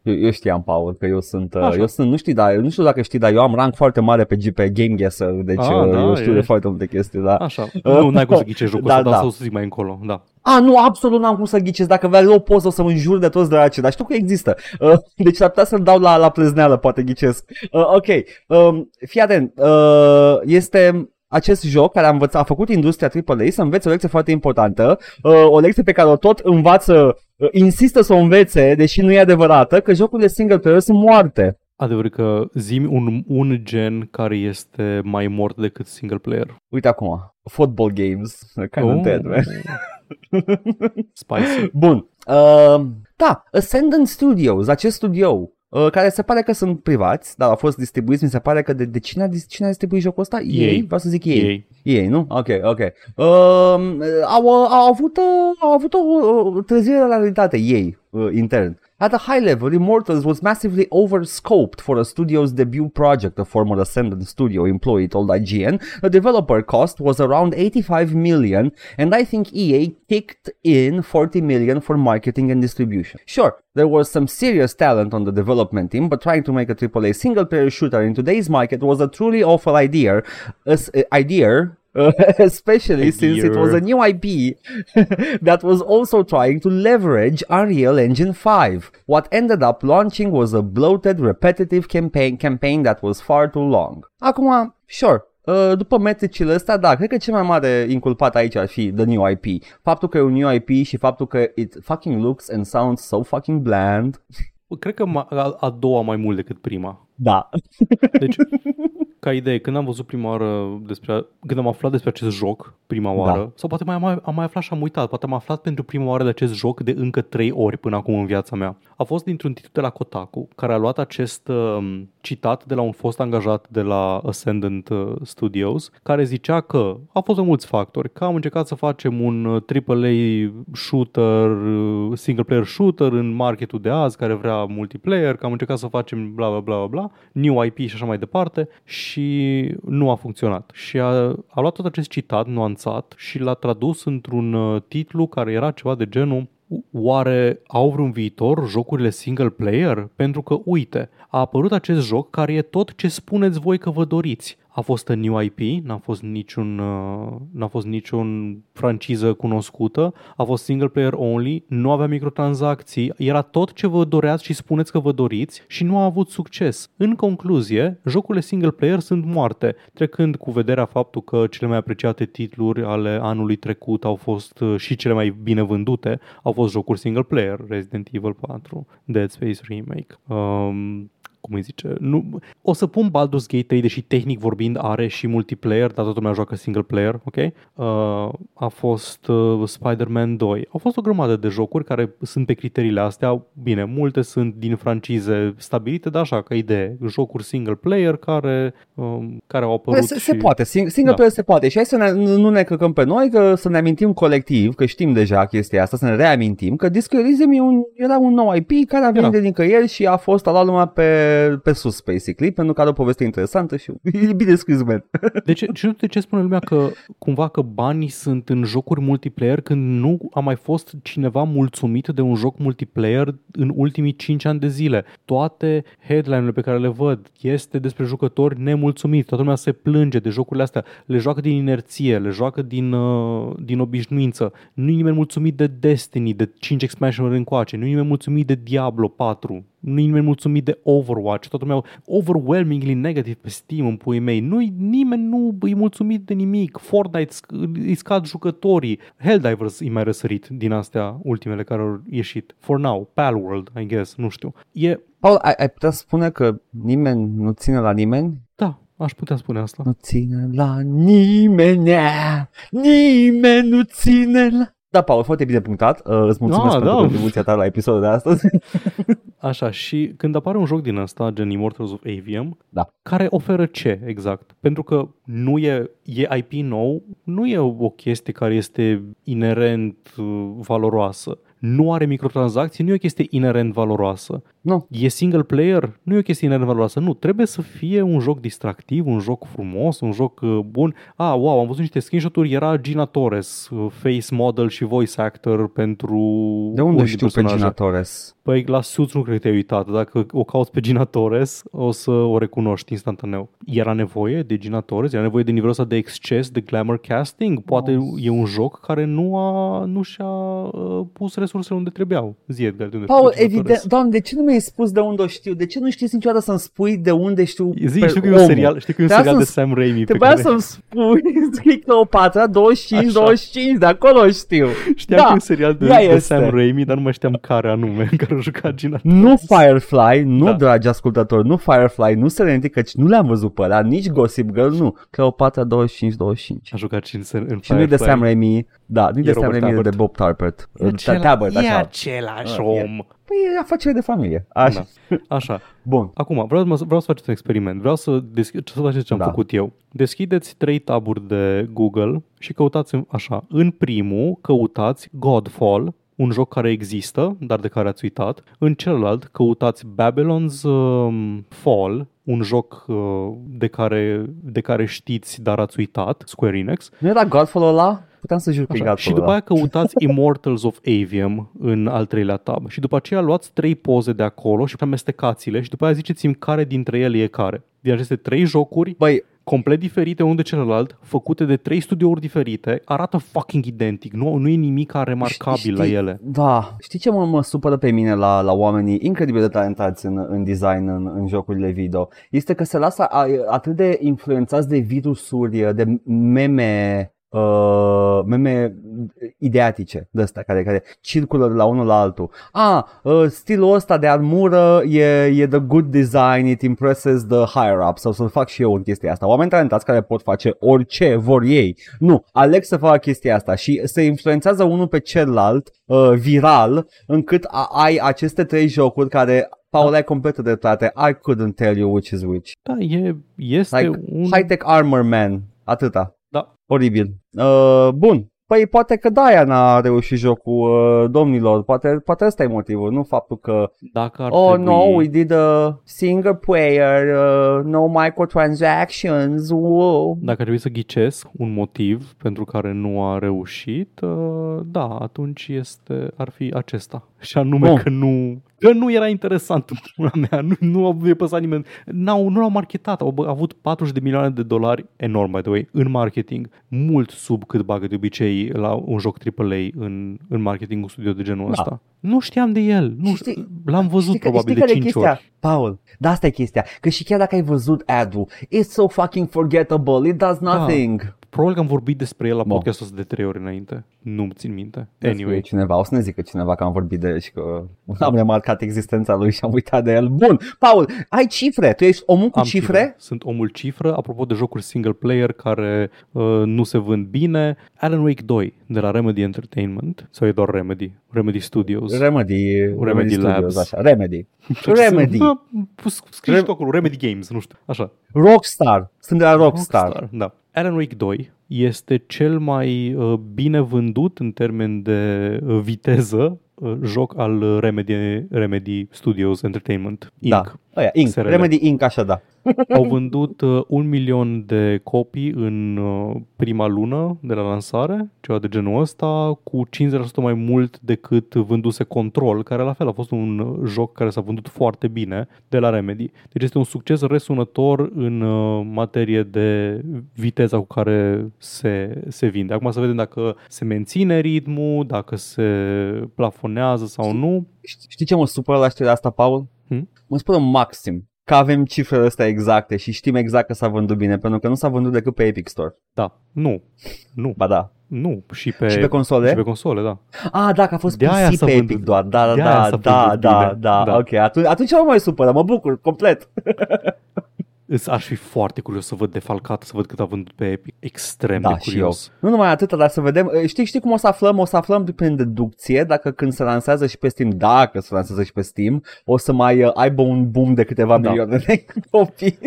Speaker 1: Eu, eu știam, Paul, că eu sunt, uh,
Speaker 2: Așa.
Speaker 1: eu sunt, nu știu, dar, nu știu dacă știi, dar eu am rank foarte mare pe, G- pe Game Guesser, deci
Speaker 2: Ah,
Speaker 1: uh,
Speaker 2: da,
Speaker 1: eu știu
Speaker 2: e.
Speaker 1: de foarte multe chestii, da.
Speaker 2: Așa. Nu, n-ai cum să ghicești jocul
Speaker 1: Da,
Speaker 2: ăsta, dar
Speaker 1: da.
Speaker 2: să o să zic mai încolo. Da.
Speaker 1: A, nu, absolut n-am cum să ghicesc. Dacă vrei o poză o să mă înjur de toți dracii, dar știu că există. Uh, deci ar putea să-l dau la, la plezneală, poate ghicesc. Uh, ok, um, fii atent. Uh, este acest joc care a, învățat, a făcut industria AAA să învețe o lecție foarte importantă, uh, o lecție pe care o tot învață, uh, insistă să o învețe, deși nu e adevărată, că jocurile single player sunt moarte.
Speaker 2: Adevăr că zimi un, un gen care este mai mort decât single player.
Speaker 1: Uite acum, football games, kind of dead, man.
Speaker 2: Spicy.
Speaker 1: Bun. Uh, da, Ascendant Studios, acest studio, uh, care se pare că sunt privați, dar au fost distribuiți, mi se pare că de, de cine, a, dis- cine a distribuit jocul ăsta?
Speaker 2: EA.
Speaker 1: Vreau să zic EA.
Speaker 2: Ei.
Speaker 1: EA, nu? Ok, ok. Uh, au, au avut, uh, au avut o, o trezire la realitate ei uh, intern. At a high level, Immortals was massively overscoped for a studio's debut project, a former Ascendant studio employee told IGN. The developer cost was around 85 million, and I think EA kicked in 40 million for marketing and distribution. Sure, there was some serious talent on the development team, but trying to make a AAA single-player shooter in today's market was a truly awful idea. As, uh, idea uh, especially since it was a new IP that was also trying to leverage Unreal Engine 5. What ended up launching was a bloated, repetitive campaign, campaign that was far too long. Acum, sure, Uh, după metricile astea, da, cred că cel mai mare inculpat aici ar fi The New IP. Faptul că e un New IP și faptul că it fucking looks and sounds so fucking bland.
Speaker 2: Cred că ma- a, a doua mai mult decât prima.
Speaker 1: Da.
Speaker 2: Deci, ca idee, când am văzut prima oară despre, când am aflat despre acest joc prima oară,
Speaker 1: Da.
Speaker 2: sau poate mai, mai, am mai aflat și am uitat, poate am aflat pentru prima oară de acest joc de încă trei ori până acum în viața mea. A fost dintr-un titlu de la Kotaku, care a luat acest uh, citat de la un fost angajat de la Ascendant uh, Studios, care zicea că au fost mai mulți factori, că am încercat să facem un uh, AAA shooter, uh, single player shooter în marketul de azi, care vrea multiplayer, că am încercat să facem bla bla bla bla bla, new IP și așa mai departe și nu a funcționat. Și a, a luat tot acest citat nuanțat și l-a tradus într-un uh, titlu care era ceva de genul Oare au vreun viitor jocurile single player? Pentru că, uite, a apărut acest joc care e tot ce spuneți voi că vă doriți. A fost în new IP, n-a fost niciun, uh, n-a fost niciun franciză cunoscută, a fost single player only, nu avea microtransacții, era tot ce vă doreați și spuneți că vă doriți și nu a avut succes. În concluzie, jocurile single player sunt moarte, trecând cu vederea faptul că cele mai apreciate titluri ale anului trecut au fost uh, și cele mai bine vândute, au fost jocuri single player, Resident Evil 4, Dead Space Remake. Um, cum îi zice, nu, o să pun Baldur's Gate 3, deși tehnic vorbind are și multiplayer, dar toată lumea joacă single player, ok? Uh, a fost uh, Spider-Man 2. Au fost o grămadă de jocuri care sunt pe criteriile astea. Bine, multe sunt din francize stabilite, dar așa, ca idee, jocuri single player care, um, care au apărut
Speaker 1: Se,
Speaker 2: și...
Speaker 1: se poate, Sing- single
Speaker 2: Da.
Speaker 1: player se poate și hai să ne, nu nu ne căcăm pe noi, că să ne amintim colectiv, că știm deja chestia asta, să ne reamintim că Disco Elysium e un, era un nou IP care a venit
Speaker 2: Era.
Speaker 1: de nicăieri și a fost a luat lumea pe, pe sus, basically, pentru că are o poveste interesantă și e bine scris, man.
Speaker 2: De ce, și nu de ce spune lumea că cumva că banii sunt în jocuri multiplayer când nu a mai fost cineva mulțumit de un joc multiplayer în ultimii 5 ani de zile. Toate headline-urile pe care le văd este despre jucători nemulțumiți. Toată lumea se plânge de jocurile astea. Le joacă din inerție, le joacă din, uh, din obișnuință. Nu e nimeni mulțumit de Destiny, de 5 expansion-uri încoace. Nu e nimeni mulțumit de Diablo 4 nu e nimeni mulțumit de Overwatch, toată lumea overwhelmingly negativ pe Steam în puii mei. Nu nimeni nu e mulțumit de nimic. Fortnite sc- îi scad jucătorii. Helldivers e mai răsărit din astea ultimele care au ieșit. For now, Palworld, I guess, nu știu. E,
Speaker 1: Paul, ai, ai putea spune că nimeni nu ține la nimeni?
Speaker 2: da, aș putea spune asta.
Speaker 1: Nu ține la nimeni, nimeni nu ține la... Da, Paul, foarte bine punctat. Uh, îți mulțumesc
Speaker 2: Ah,
Speaker 1: pentru
Speaker 2: da.
Speaker 1: contribuția ta la episodul de astăzi.
Speaker 2: Așa, și când apare un joc din ăsta, gen Immortals of Avium,
Speaker 1: Da.
Speaker 2: care oferă ce exact? Pentru că nu e, e IP nou, nu e o chestie care este inerent uh, valoroasă. Nu are microtransacții, nu e o chestie inerent valoroasă.
Speaker 1: Nu.
Speaker 2: E single player, nu e o chestie inerent valoroasă. Nu, trebuie să fie un joc distractiv, un joc frumos, un joc uh, bun. Ah, wow, am văzut niște screenshot-uri, era Gina Torres, uh, face model și voice actor pentru
Speaker 1: De unde
Speaker 2: unul din
Speaker 1: știu pe
Speaker 2: personaje.
Speaker 1: Gina Torres?
Speaker 2: Păi la Suits nu cred că te-ai uitat. Dacă o cauți pe Gina Torres, o să o recunoști instantaneu. Era nevoie de Gina Torres? Era nevoie de nivelul ăsta de exces, de glamour casting? Poate e un joc care nu, a, nu și-a uh, pus resursele unde trebuiau. Zi, Edgar, de unde
Speaker 1: Paul,
Speaker 2: știi Gina
Speaker 1: evident,
Speaker 2: Torres?
Speaker 1: doamne, de ce nu mi-ai spus de unde o știu? De ce nu știți niciodată să-mi spui de unde știu
Speaker 2: Zi,
Speaker 1: pe
Speaker 2: știu că e un
Speaker 1: omul?
Speaker 2: serial, știu că e un
Speaker 1: Trebuia
Speaker 2: serial de
Speaker 1: să-mi
Speaker 2: Sam Raimi pe
Speaker 1: Trebuia
Speaker 2: care...
Speaker 1: să-mi spui, scrii Cleopatra 25,
Speaker 2: Așa.
Speaker 1: 25, de acolo știu.
Speaker 2: Știam
Speaker 1: Da,
Speaker 2: că e un serial de,
Speaker 1: ea
Speaker 2: de
Speaker 1: este.
Speaker 2: Sam Raimi, dar nu mai știam care anume în care a jucat Gina
Speaker 1: Nu Firefly, nu,
Speaker 2: Da.
Speaker 1: dragi ascultători, nu Firefly, nu Serenity, căci nu le-am văzut pe ăla, nici Gossip Girl, nu. Cleopatra 25-25.
Speaker 2: A jucat și în, în
Speaker 1: Și nu e de
Speaker 2: Firefly.
Speaker 1: Sam Raimi, da, nu e de Sam
Speaker 2: Robert
Speaker 1: Raimi, e de
Speaker 2: Tabbert.
Speaker 1: Bob Tarpert.
Speaker 2: E acela-
Speaker 1: Tabbert,
Speaker 2: E
Speaker 1: așa.
Speaker 2: același
Speaker 1: Ah,
Speaker 2: om.
Speaker 1: Păi e afacere de familie. Așa.
Speaker 2: Da. Așa.
Speaker 1: Bun.
Speaker 2: Acum, vreau, vreau să faceți un experiment. Vreau să, deschid, să faceți ce am
Speaker 1: Da.
Speaker 2: făcut eu. Deschideți trei taburi de Google și căutați în- așa. În primul, căutați Godfall, un joc care există, dar de care ați uitat. În celălalt, căutați Babylon's um, Fall, un joc uh, de, care, de care știți, dar ați uitat, Square Enix.
Speaker 1: Nu era Godfall ăla? Puteam să jur că e
Speaker 2: Așa.
Speaker 1: Godfall
Speaker 2: Și după
Speaker 1: ăla.
Speaker 2: aia căutați Immortals of Avium în al treilea tab. Și după aceea luați trei poze de acolo și amestecați-le și după aia ziceți-mi care dintre ele e care. Din aceste trei jocuri
Speaker 1: Băi,
Speaker 2: complet diferite unul de celălalt, făcute de trei studiouri diferite, arată fucking identic. Nu, nu e nimic remarcabil
Speaker 1: Știi-
Speaker 2: la ele.
Speaker 1: Da, știi ce mă, mă supără pe mine la, la oamenii incredibil de talentați în, în design, în, în jocurile video? Este că se lasă a, atât de influențați de virusuri, de meme, uh, meme ideatice de astea care, care circulă de la unul la altul. Ah, uh, stilul ăsta de armură e, e the good design, it impresses the higher up sau să fac și eu în chestia asta. Oameni talentați care pot face orice vor ei. Nu, aleg să facă chestia asta și se influențează unul pe celălalt uh, viral încât a, ai aceste trei jocuri care Paul, ai completă dreptate. I couldn't tell you which is which.
Speaker 2: Da, e, este
Speaker 1: Like,
Speaker 2: un...
Speaker 1: High-tech armor man. Atâta.
Speaker 2: Da.
Speaker 1: Oribil. Uh, bun. Păi poate că de-aia n-a reușit jocul uh, domnilor. Poate, poate ăsta e motivul, nu faptul că
Speaker 2: Dacă ar
Speaker 1: Oh
Speaker 2: trebui...
Speaker 1: no, we did a single player, uh, no microtransactions. Wow.
Speaker 2: Dacă ar trebui să ghicesc un motiv pentru care nu a reușit, uh, da, atunci este, ar fi acesta. Și anume
Speaker 1: Bun.
Speaker 2: că nu, că nu era interesant în pula mea, nu, nu a păsat nimeni. N-au, nu l-au marketat, au bă- avut 40 de milioane de dolari, enorm by the way, în marketing, mult sub cât bagă de obicei la un joc AAA în, în marketingul studio de genul
Speaker 1: Da.
Speaker 2: ăsta. Nu știam de el, nu,
Speaker 1: Și știi-
Speaker 2: l-am văzut
Speaker 1: Știi că-
Speaker 2: probabil
Speaker 1: știi care
Speaker 2: de
Speaker 1: e
Speaker 2: 5
Speaker 1: chestia?
Speaker 2: ori.
Speaker 1: Paul, da asta e chestia, că și chiar dacă ai văzut ad-ul, it's so fucking forgettable, it does nothing.
Speaker 2: Probabil că am vorbit despre el la
Speaker 1: Bun.
Speaker 2: podcastul ăsta de trei ori înainte. Nu-mi țin minte.
Speaker 1: Anyway.
Speaker 2: Anyway.
Speaker 1: Cineva, o să ne zică cineva că am vorbit de el și că am remarcat existența lui și am uitat de el. Bun, Paul, ai cifre, tu ești omul cu
Speaker 2: Am
Speaker 1: cifre?
Speaker 2: Sunt omul cifră. Apropo de jocuri single player care uh, nu se vând bine, Alan Wake 2 de la Remedy Entertainment, sau e doar Remedy? Remedy Studios.
Speaker 1: Remedy, Remedy, Studios,
Speaker 2: Labs.
Speaker 1: așa, Remedy. Remedy,
Speaker 2: Da, pus- Scrie și
Speaker 1: Rem-
Speaker 2: tu acolo, Remedy Games, nu știu, așa.
Speaker 1: Rockstar, sunt de la Rockstar.
Speaker 2: Da. Alan Wake 2 este cel mai uh, bine vândut în termen de uh, viteză uh, joc al uh, Remedy, Remedy Studios Entertainment Inc.
Speaker 1: Da, Aia, Inc.
Speaker 2: SRL.
Speaker 1: Remedy Inc. așa da.
Speaker 2: Au vândut uh, un milion de copii în uh, prima lună de la lansare, ceva de genul ăsta, cu 50% mai mult decât vânduse Control, care la fel a fost un uh, joc care s-a vândut foarte bine de la Remedy. Deci este un succes resunător în uh, materie de viteza cu care se, se vinde. Acum să vedem dacă se menține ritmul, dacă se plafonează sau nu.
Speaker 1: Știi știi ce mă supără la știrea asta, Paul?
Speaker 2: Hmm?
Speaker 1: Mă supără maxim că avem cifrele astea exacte și știm exact că s-a vândut bine, pentru că nu s-a vândut decât pe Epic Store.
Speaker 2: Da, nu, nu,
Speaker 1: Ba da.
Speaker 2: nu. Și pe,
Speaker 1: și pe console?
Speaker 2: și pe console, da.
Speaker 1: Ah, da, că a fost
Speaker 2: De aia
Speaker 1: PC
Speaker 2: s-a
Speaker 1: pe
Speaker 2: vândut.
Speaker 1: Epic doar. Da, da,
Speaker 2: De aia
Speaker 1: da,
Speaker 2: s-a
Speaker 1: da,
Speaker 2: vândut
Speaker 1: da,
Speaker 2: bine.
Speaker 1: da,
Speaker 2: Da.
Speaker 1: ok. Atunci, atunci nu mă mai supără, mă bucur, complet.
Speaker 2: Îs aș fi foarte curios să văd defalcat, să văd cât a vândut pe Epic. Extrem
Speaker 1: Da,
Speaker 2: de
Speaker 1: și
Speaker 2: curios.
Speaker 1: Nu numai atât, dar să vedem. Știi, știi cum o să aflăm? O să aflăm prin deducție dacă când se lansează și pe Steam, dacă se lansează și pe Steam, o să mai uh, aibă un boom de câteva
Speaker 2: Da.
Speaker 1: milioane de copii.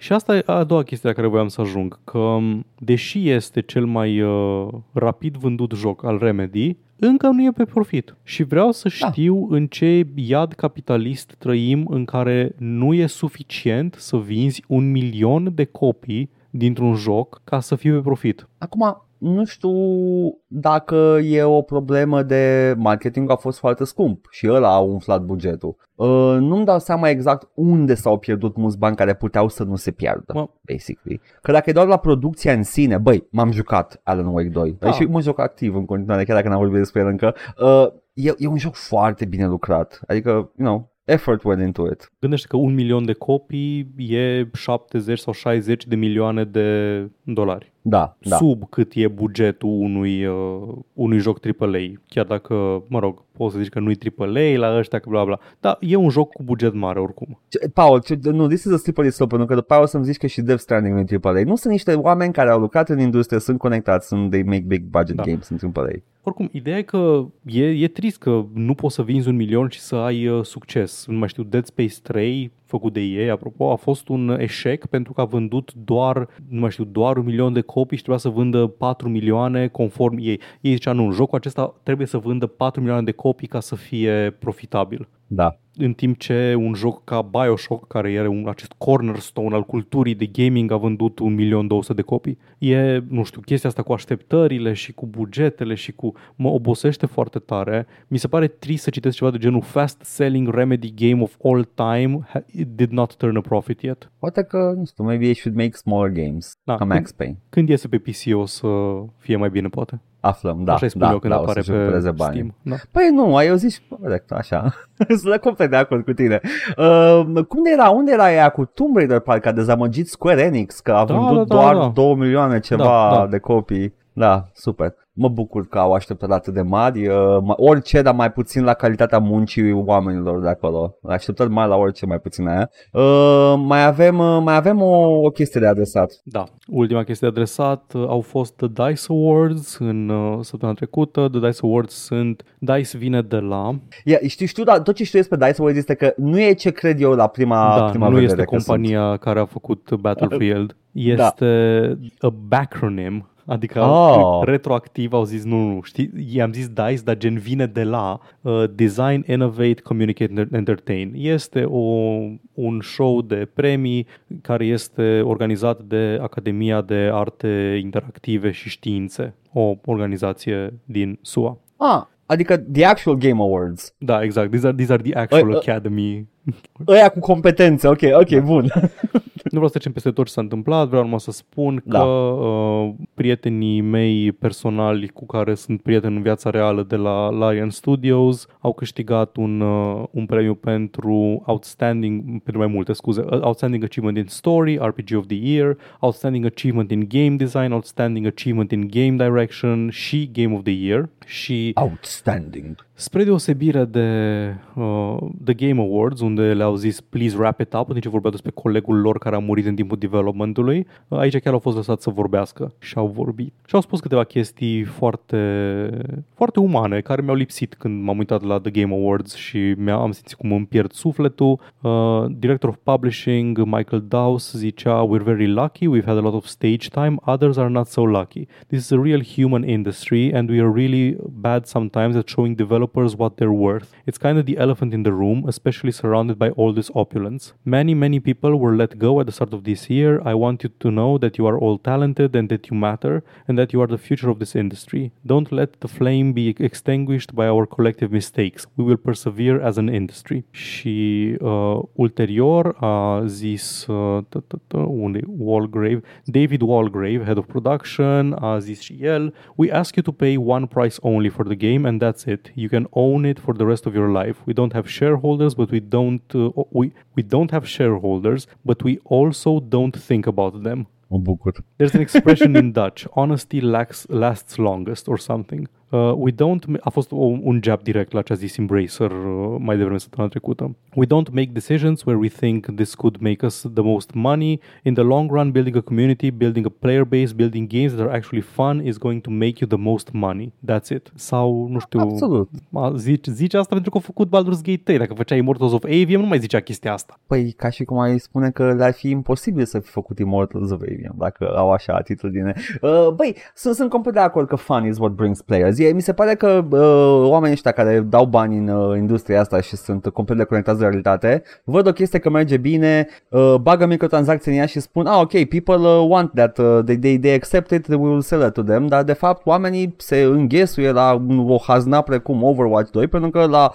Speaker 2: Și asta e a doua chestie la care voiam să ajung, că um, deși este cel mai uh, rapid vândut joc al Remedy, încă nu e pe profit. Și vreau să știu da. în ce iad capitalist trăim în care nu e suficient să vinzi un milion de copii dintr-un joc ca să fie pe profit.
Speaker 1: Acum, nu știu dacă e o problemă de marketing a fost foarte scump și ăla a umflat bugetul. Uh, nu-mi dau seama exact unde s-au pierdut mulți bani care puteau să nu se piardă,
Speaker 2: Mă.
Speaker 1: basically. Că dacă e doar la producția în sine, băi, m-am jucat Alan Wake 2. Da. Și mă joc activ în continuare, chiar dacă n-am vorbit despre el încă. Uh, e, e un joc foarte bine lucrat. Adică, you know, effort went into it.
Speaker 2: Gândește că un milion de copii e 70 sau 60 de milioane de dolari.
Speaker 1: Da, da.
Speaker 2: Sub cât e bugetul unui, uh, unui joc AAA. Chiar dacă, mă rog, poți să zici că nu-i AAA la ăștia, că bla bla. Dar e un joc cu buget mare oricum.
Speaker 1: Ce- Paul, ce, nu, this is a slippery slope, pentru că după aia o să-mi zici că și Death Stranding nu e AAA. Nu sunt niște oameni care au lucrat în industrie, sunt conectați, sunt, they make big budget
Speaker 2: Da.
Speaker 1: games în AAA.
Speaker 2: Oricum, ideea e că e, e trist că nu poți să vinzi un milion și să ai uh, succes. Nu mai știu, Dead Space 3, făcut de ei, apropo, a fost un eșec pentru că a vândut doar, nu mai știu, doar un milion de copii și trebuia să vândă 4 milioane conform ei. Ei zicea, nu, jocul acesta trebuie să vândă 4 milioane de copii ca să fie profitabil.
Speaker 1: Da.
Speaker 2: În timp ce un joc ca Bioshock, care era un, acest cornerstone al culturii de gaming, a vândut 1.200.000 de copii. E, nu știu, chestia asta cu așteptările și cu bugetele și cu... mă obosește foarte tare. Mi se pare trist să citesc ceva de genul Fast Selling Remedy Game of All Time ha- it did not turn a profit yet.
Speaker 1: Poate că, nu știu, maybe they should make smaller games,
Speaker 2: Da,
Speaker 1: ca Max Payne.
Speaker 2: Când iese pe PC o să fie mai bine, poate.
Speaker 1: Aflăm, da,
Speaker 2: Așa îi spun
Speaker 1: da,
Speaker 2: eu când
Speaker 1: da,
Speaker 2: apare
Speaker 1: o să-și recupereze
Speaker 2: pe
Speaker 1: bani.
Speaker 2: Steam. Da.
Speaker 1: Păi nu, ai auzit, corect, așa. Sunt complet de acord cu tine. Uh, cum era, unde era ea cu Tomb Raider, parcă a dezamăgit Square Enix, că a
Speaker 2: Da,
Speaker 1: vândut
Speaker 2: da, da,
Speaker 1: doar
Speaker 2: da.
Speaker 1: 2 milioane ceva
Speaker 2: Da, da.
Speaker 1: de copii. Da, super. Mă bucur că au așteptat atât de mari, uh, ma- orice, dar mai puțin la calitatea muncii oamenilor de acolo. Așteptat mai la orice, mai puțin aia. Uh, mai avem, uh, mai avem o, o chestie de adresat.
Speaker 2: Da. Ultima chestie de adresat uh, au fost The Dice Awards în uh, săptămâna trecută. The Dice Awards sunt... Dice vine de la...
Speaker 1: Ia, știu, știu, dar tot ce știu despre Dice Awards este că nu e ce cred eu la prima,
Speaker 2: da,
Speaker 1: prima
Speaker 2: nu
Speaker 1: vedere
Speaker 2: este
Speaker 1: că sunt.
Speaker 2: compania care a făcut Battlefield. Este a backronym. Adică
Speaker 1: Oh.
Speaker 2: retroactiv au zis, nu, nu, știi, i-am zis DICE, dar gen vine de la uh, Design, Innovate, Communicate, and Entertain. Este o, un show de premii care este organizat de Academia de Arte Interactive și Științe, o organizație din SUA.
Speaker 1: Ah, adică The Actual Game Awards.
Speaker 2: Da, exact. These are, these are the actual
Speaker 1: Ă, ă.
Speaker 2: academy
Speaker 1: Ăia cu competențe, ok, ok, bun.
Speaker 2: Nu vreau să trecem peste tot ce s-a întâmplat, vreau numai să spun că
Speaker 1: Da.
Speaker 2: uh, prietenii mei personali cu care sunt prieten în viața reală de la Lion Studios au câștigat un, uh, un premiu pentru Outstanding, pentru mai multe scuze, uh, Outstanding Achievement in Story, RPG of the Year, Outstanding Achievement in Game Design, Outstanding Achievement in Game Direction și Game of the Year și
Speaker 1: Outstanding.
Speaker 2: Spre deosebire de uh, The Game Awards, unde le-au zis please wrap it up, în timp ce vorbeau despre colegul lor care a murit în timpul developmentului, uh, aici chiar au fost lăsați să vorbească și au vorbit. Și au spus câteva chestii foarte, foarte umane, care mi-au lipsit când m-am uitat la The Game Awards și mi-am simțit cum îmi pierd sufletul. Uh, Director of Publishing, Michael Dawes, zicea We're very lucky, we've had a lot of stage time, others are not so lucky. This is a real human industry and we are really bad sometimes at showing developers what they're worth. It's kind of the elephant in the room, especially surrounded by all this opulence. Many, many people were let go at the start of this year. I want you to know that you are all talented and that you matter and that you are the future of this industry. Don't let the flame be extinguished by our collective mistakes. We will persevere as an industry. Și uh, ulterior zis uh, t- t- t- unde e? Walgrave, David Walgrave, head of production, a zis și el, we ask you to pay one price only for the game and that's it. You can own it for the rest of your life. We don't have shareholders, but we don't uh, we we don't have shareholders, but we also don't think about them.
Speaker 1: Mă bucur.
Speaker 2: There's an expression in Dutch, honesty lacks, lasts longest or something. Uh, we don't, ma- a fost o, un jab direct la ce a zis Embracer uh, mai devreme săptămâna trecută. We don't make decisions where we think this could make us the most money. In the long run, building a community, building a player base, building games that are actually fun is going to make you the most money. That's it. Sau, nu știu,
Speaker 1: Absolut.
Speaker 2: a, zice, zice asta pentru că a făcut Baldur's Gate 3. Dacă făcea Immortals of Avium, nu mai zicea chestia asta.
Speaker 1: Păi ca și cum ai spune că le-ar fi imposibil să fi făcut Immortals of Avium dacă au așa atitudine. Uh, băi, sunt, sunt complet de acord că fun is what brings players. E, mi se pare că uh, oamenii ăștia care dau bani în uh, industria asta și sunt complet deconectați de realitate, văd o chestie că merge bine, uh, bagă microtransacții în ea și spun, ah ok, people uh, want that, uh, they, they, they accept it, we will sell it to them, dar de fapt oamenii se înghesuie la un- o hazna precum Overwatch 2 pentru că la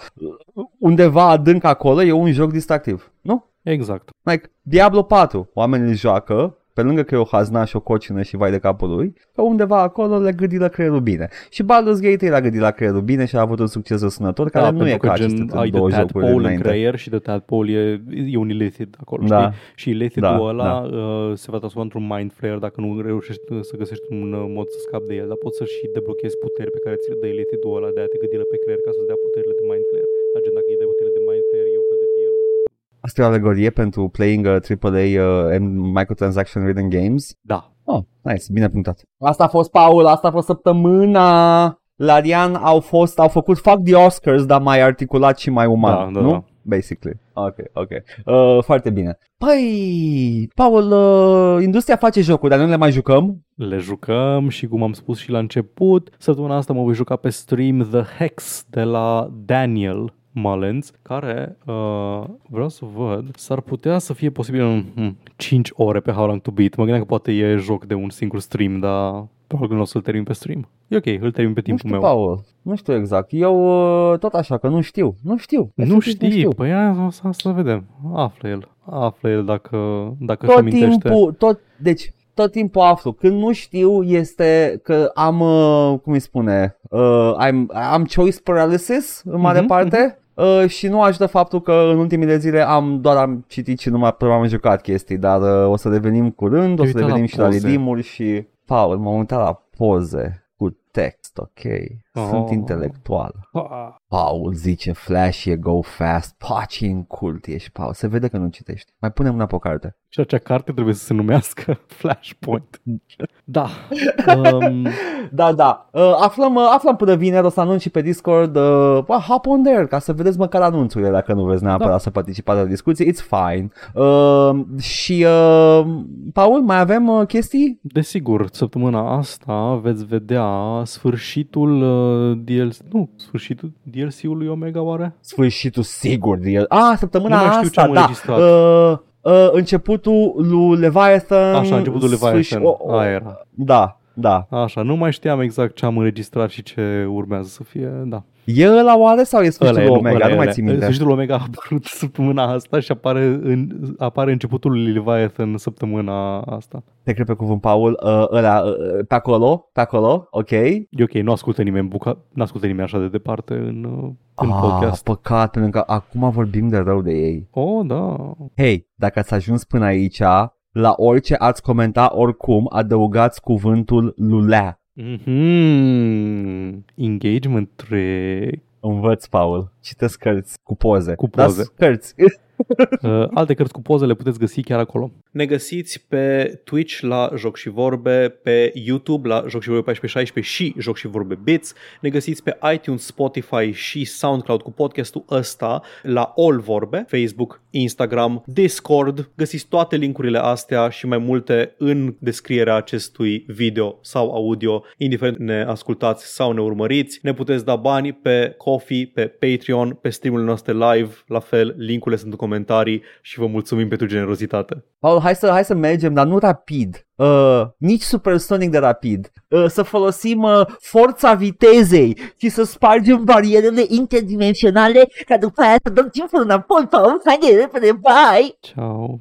Speaker 1: uh, undeva adânc acolo e un joc distractiv, nu?
Speaker 2: Exact.
Speaker 1: Like, Diablo 4, oamenii îl joacă, pe lângă că e o hazna și o cocină și vai de capul lui, că undeva acolo le gâdi la creierul bine. Și Baldur's Gate l-a gâdit la creierul bine și a avut un succes răsunător, care
Speaker 2: Da,
Speaker 1: nu e
Speaker 2: pentru
Speaker 1: ca
Speaker 2: că gen,
Speaker 1: aceste
Speaker 2: ai
Speaker 1: două
Speaker 2: de
Speaker 1: jocuri
Speaker 2: tadpole în
Speaker 1: înainte.
Speaker 2: creier și de tadpole e, e un illicit acolo,
Speaker 1: Da.
Speaker 2: știi? Și illicit-ul
Speaker 1: Da,
Speaker 2: ăla uh, se va transforma într-un mind flare dacă nu reușești să găsești un uh, mod să scapi de el, dar poți să și deblochezi puteri pe care ți le dă illicit-ul ăla de a te gândi la pe creier ca să-ți dea puterile de mind flare. Dar gen, dacă îi dai puterile de mind flare, e un fel de deal with
Speaker 1: Asta e o alegorie pentru playing uh, AAA uh, and microtransaction ridden games.
Speaker 2: Da.
Speaker 1: Oh, nice, bine punctat. Asta a fost, Paul, asta a fost săptămâna. Larian au fost, au făcut fuck the Oscars, dar mai articulat și mai uman,
Speaker 2: Da, da,
Speaker 1: nu?
Speaker 2: da.
Speaker 1: Basically. Ok, ok. Uh, foarte bine. Păi, Paul, uh, industria face jocuri, dar nu le mai jucăm?
Speaker 2: Le jucăm și cum am spus și la început, săptămâna asta mă voi juca pe stream The Hex de la Daniel Mullins, care uh, vreau să văd, s-ar putea să fie posibil în hmm, 5 ore pe How Long To Beat. Mă gândeam că poate e joc de un singur stream, dar probabil că nu o să-l termin pe stream. E ok, îl termin pe
Speaker 1: Nu
Speaker 2: timpul
Speaker 1: știu,
Speaker 2: meu.
Speaker 1: Paul. Nu știu exact. Eu uh, tot așa, că nu știu. Nu știu.
Speaker 2: Nu
Speaker 1: Efectiv,
Speaker 2: știi, păi aia o să, să vedem. Află el. Află el dacă, dacă își
Speaker 1: tot
Speaker 2: amintește.
Speaker 1: timpul, tot, deci tot timpul aflu. Când nu știu este că am, uh, cum îi spune, uh, am, am choice paralysis în mare
Speaker 2: Mhm,
Speaker 1: parte. Uh, și nu ajută faptul că în ultimele zile am doar am citit și nu mai am jucat chestii, dar uh, o să devenim curând, o
Speaker 2: Te-ai
Speaker 1: să
Speaker 2: uitat la
Speaker 1: devenim și la
Speaker 2: poze.
Speaker 1: redeem și Paul, m-am uitat la poze cu text, ok. Sunt
Speaker 2: Oh.
Speaker 1: intelectual.
Speaker 2: Pa.
Speaker 1: Paul zice flash e go fast, paci în cult ești, Paul. Se vede că nu citești. Mai punem una pe o carte.
Speaker 2: Și acea carte trebuie să se numească Flashpoint. Da. Um,
Speaker 1: Da, da. Uh, aflăm, uh, aflăm până vineri, o să anunț și pe Discord. Uh, well, hop on there, ca să vedeți măcar anunțurile dacă nu vreți neapărat
Speaker 2: Da.
Speaker 1: să participați la discuții. It's fine. Uh, și, uh, Paul, mai avem uh, chestii?
Speaker 2: Desigur, săptămâna asta veți vedea sfârșitul uh, DLC, nu, sfârșitul DLC-ului Omega oare?
Speaker 1: Sfârșitul sigur. de el. Ah, săptămâna
Speaker 2: Nu mai știu ce
Speaker 1: asta,
Speaker 2: am
Speaker 1: da.
Speaker 2: înregistrat.
Speaker 1: Uh, uh, începutul lui Leviathan.
Speaker 2: Așa, începutul Leviathan,
Speaker 1: sfârșit- o- o-
Speaker 2: aia era.
Speaker 1: Da, da.
Speaker 2: Așa, nu mai știam exact ce am înregistrat și ce urmează să fie, da.
Speaker 1: E ăla oare sau e sfârșitul
Speaker 2: Ăla e,
Speaker 1: Omega?
Speaker 2: ăla e,
Speaker 1: nu mai
Speaker 2: ăla e.
Speaker 1: țin minte.
Speaker 2: Sfârșitul Omega a apărut săptămâna asta și apare, în, apare începutul lui Leviathan săptămâna asta.
Speaker 1: Te cred pe cuvânt, Paul. Uh, ăla, uh, pe acolo, pe acolo, ok.
Speaker 2: E ok, nu ascultă nimeni, buca, nu ascultă nimeni așa de departe în, uh, în
Speaker 1: ah,
Speaker 2: podcast.
Speaker 1: păcat, pentru că acum vorbim de rău de ei.
Speaker 2: Oh, da.
Speaker 1: Hei, dacă ați ajuns până aici, la orice ați comenta oricum, adăugați cuvântul lulea.
Speaker 2: Mm-hmm. Engagement trick.
Speaker 1: Învăț, Paul. Citesc cărți cu poze.
Speaker 2: Cu poze.
Speaker 1: Da, cărți.
Speaker 2: Uh, alte cărți cu poze le puteți găsi chiar acolo. Ne găsiți pe Twitch la Joc și Vorbe, pe YouTube la Joc și Vorbe 1416 și Joc și Vorbe Bits. Ne găsiți pe iTunes, Spotify și SoundCloud cu podcastul ăsta la All Vorbe, Facebook, Instagram, Discord. Găsiți toate linkurile astea și mai multe în descrierea acestui video sau audio, indiferent ne ascultați sau ne urmăriți. Ne puteți da bani pe Coffee, pe Patreon, pe streamurile noastre live, la fel, linkurile sunt în comentarii și vă mulțumim pentru generozitate.
Speaker 1: Paul, hai să, hai să mergem, dar nu rapid. Uh, nici supersonic de rapid. Uh, să folosim uh, forța vitezei și să spargem barierele interdimensionale ca după aia să dăm timpul înapoi, Paul. Haide repede, bye!
Speaker 2: Ciao!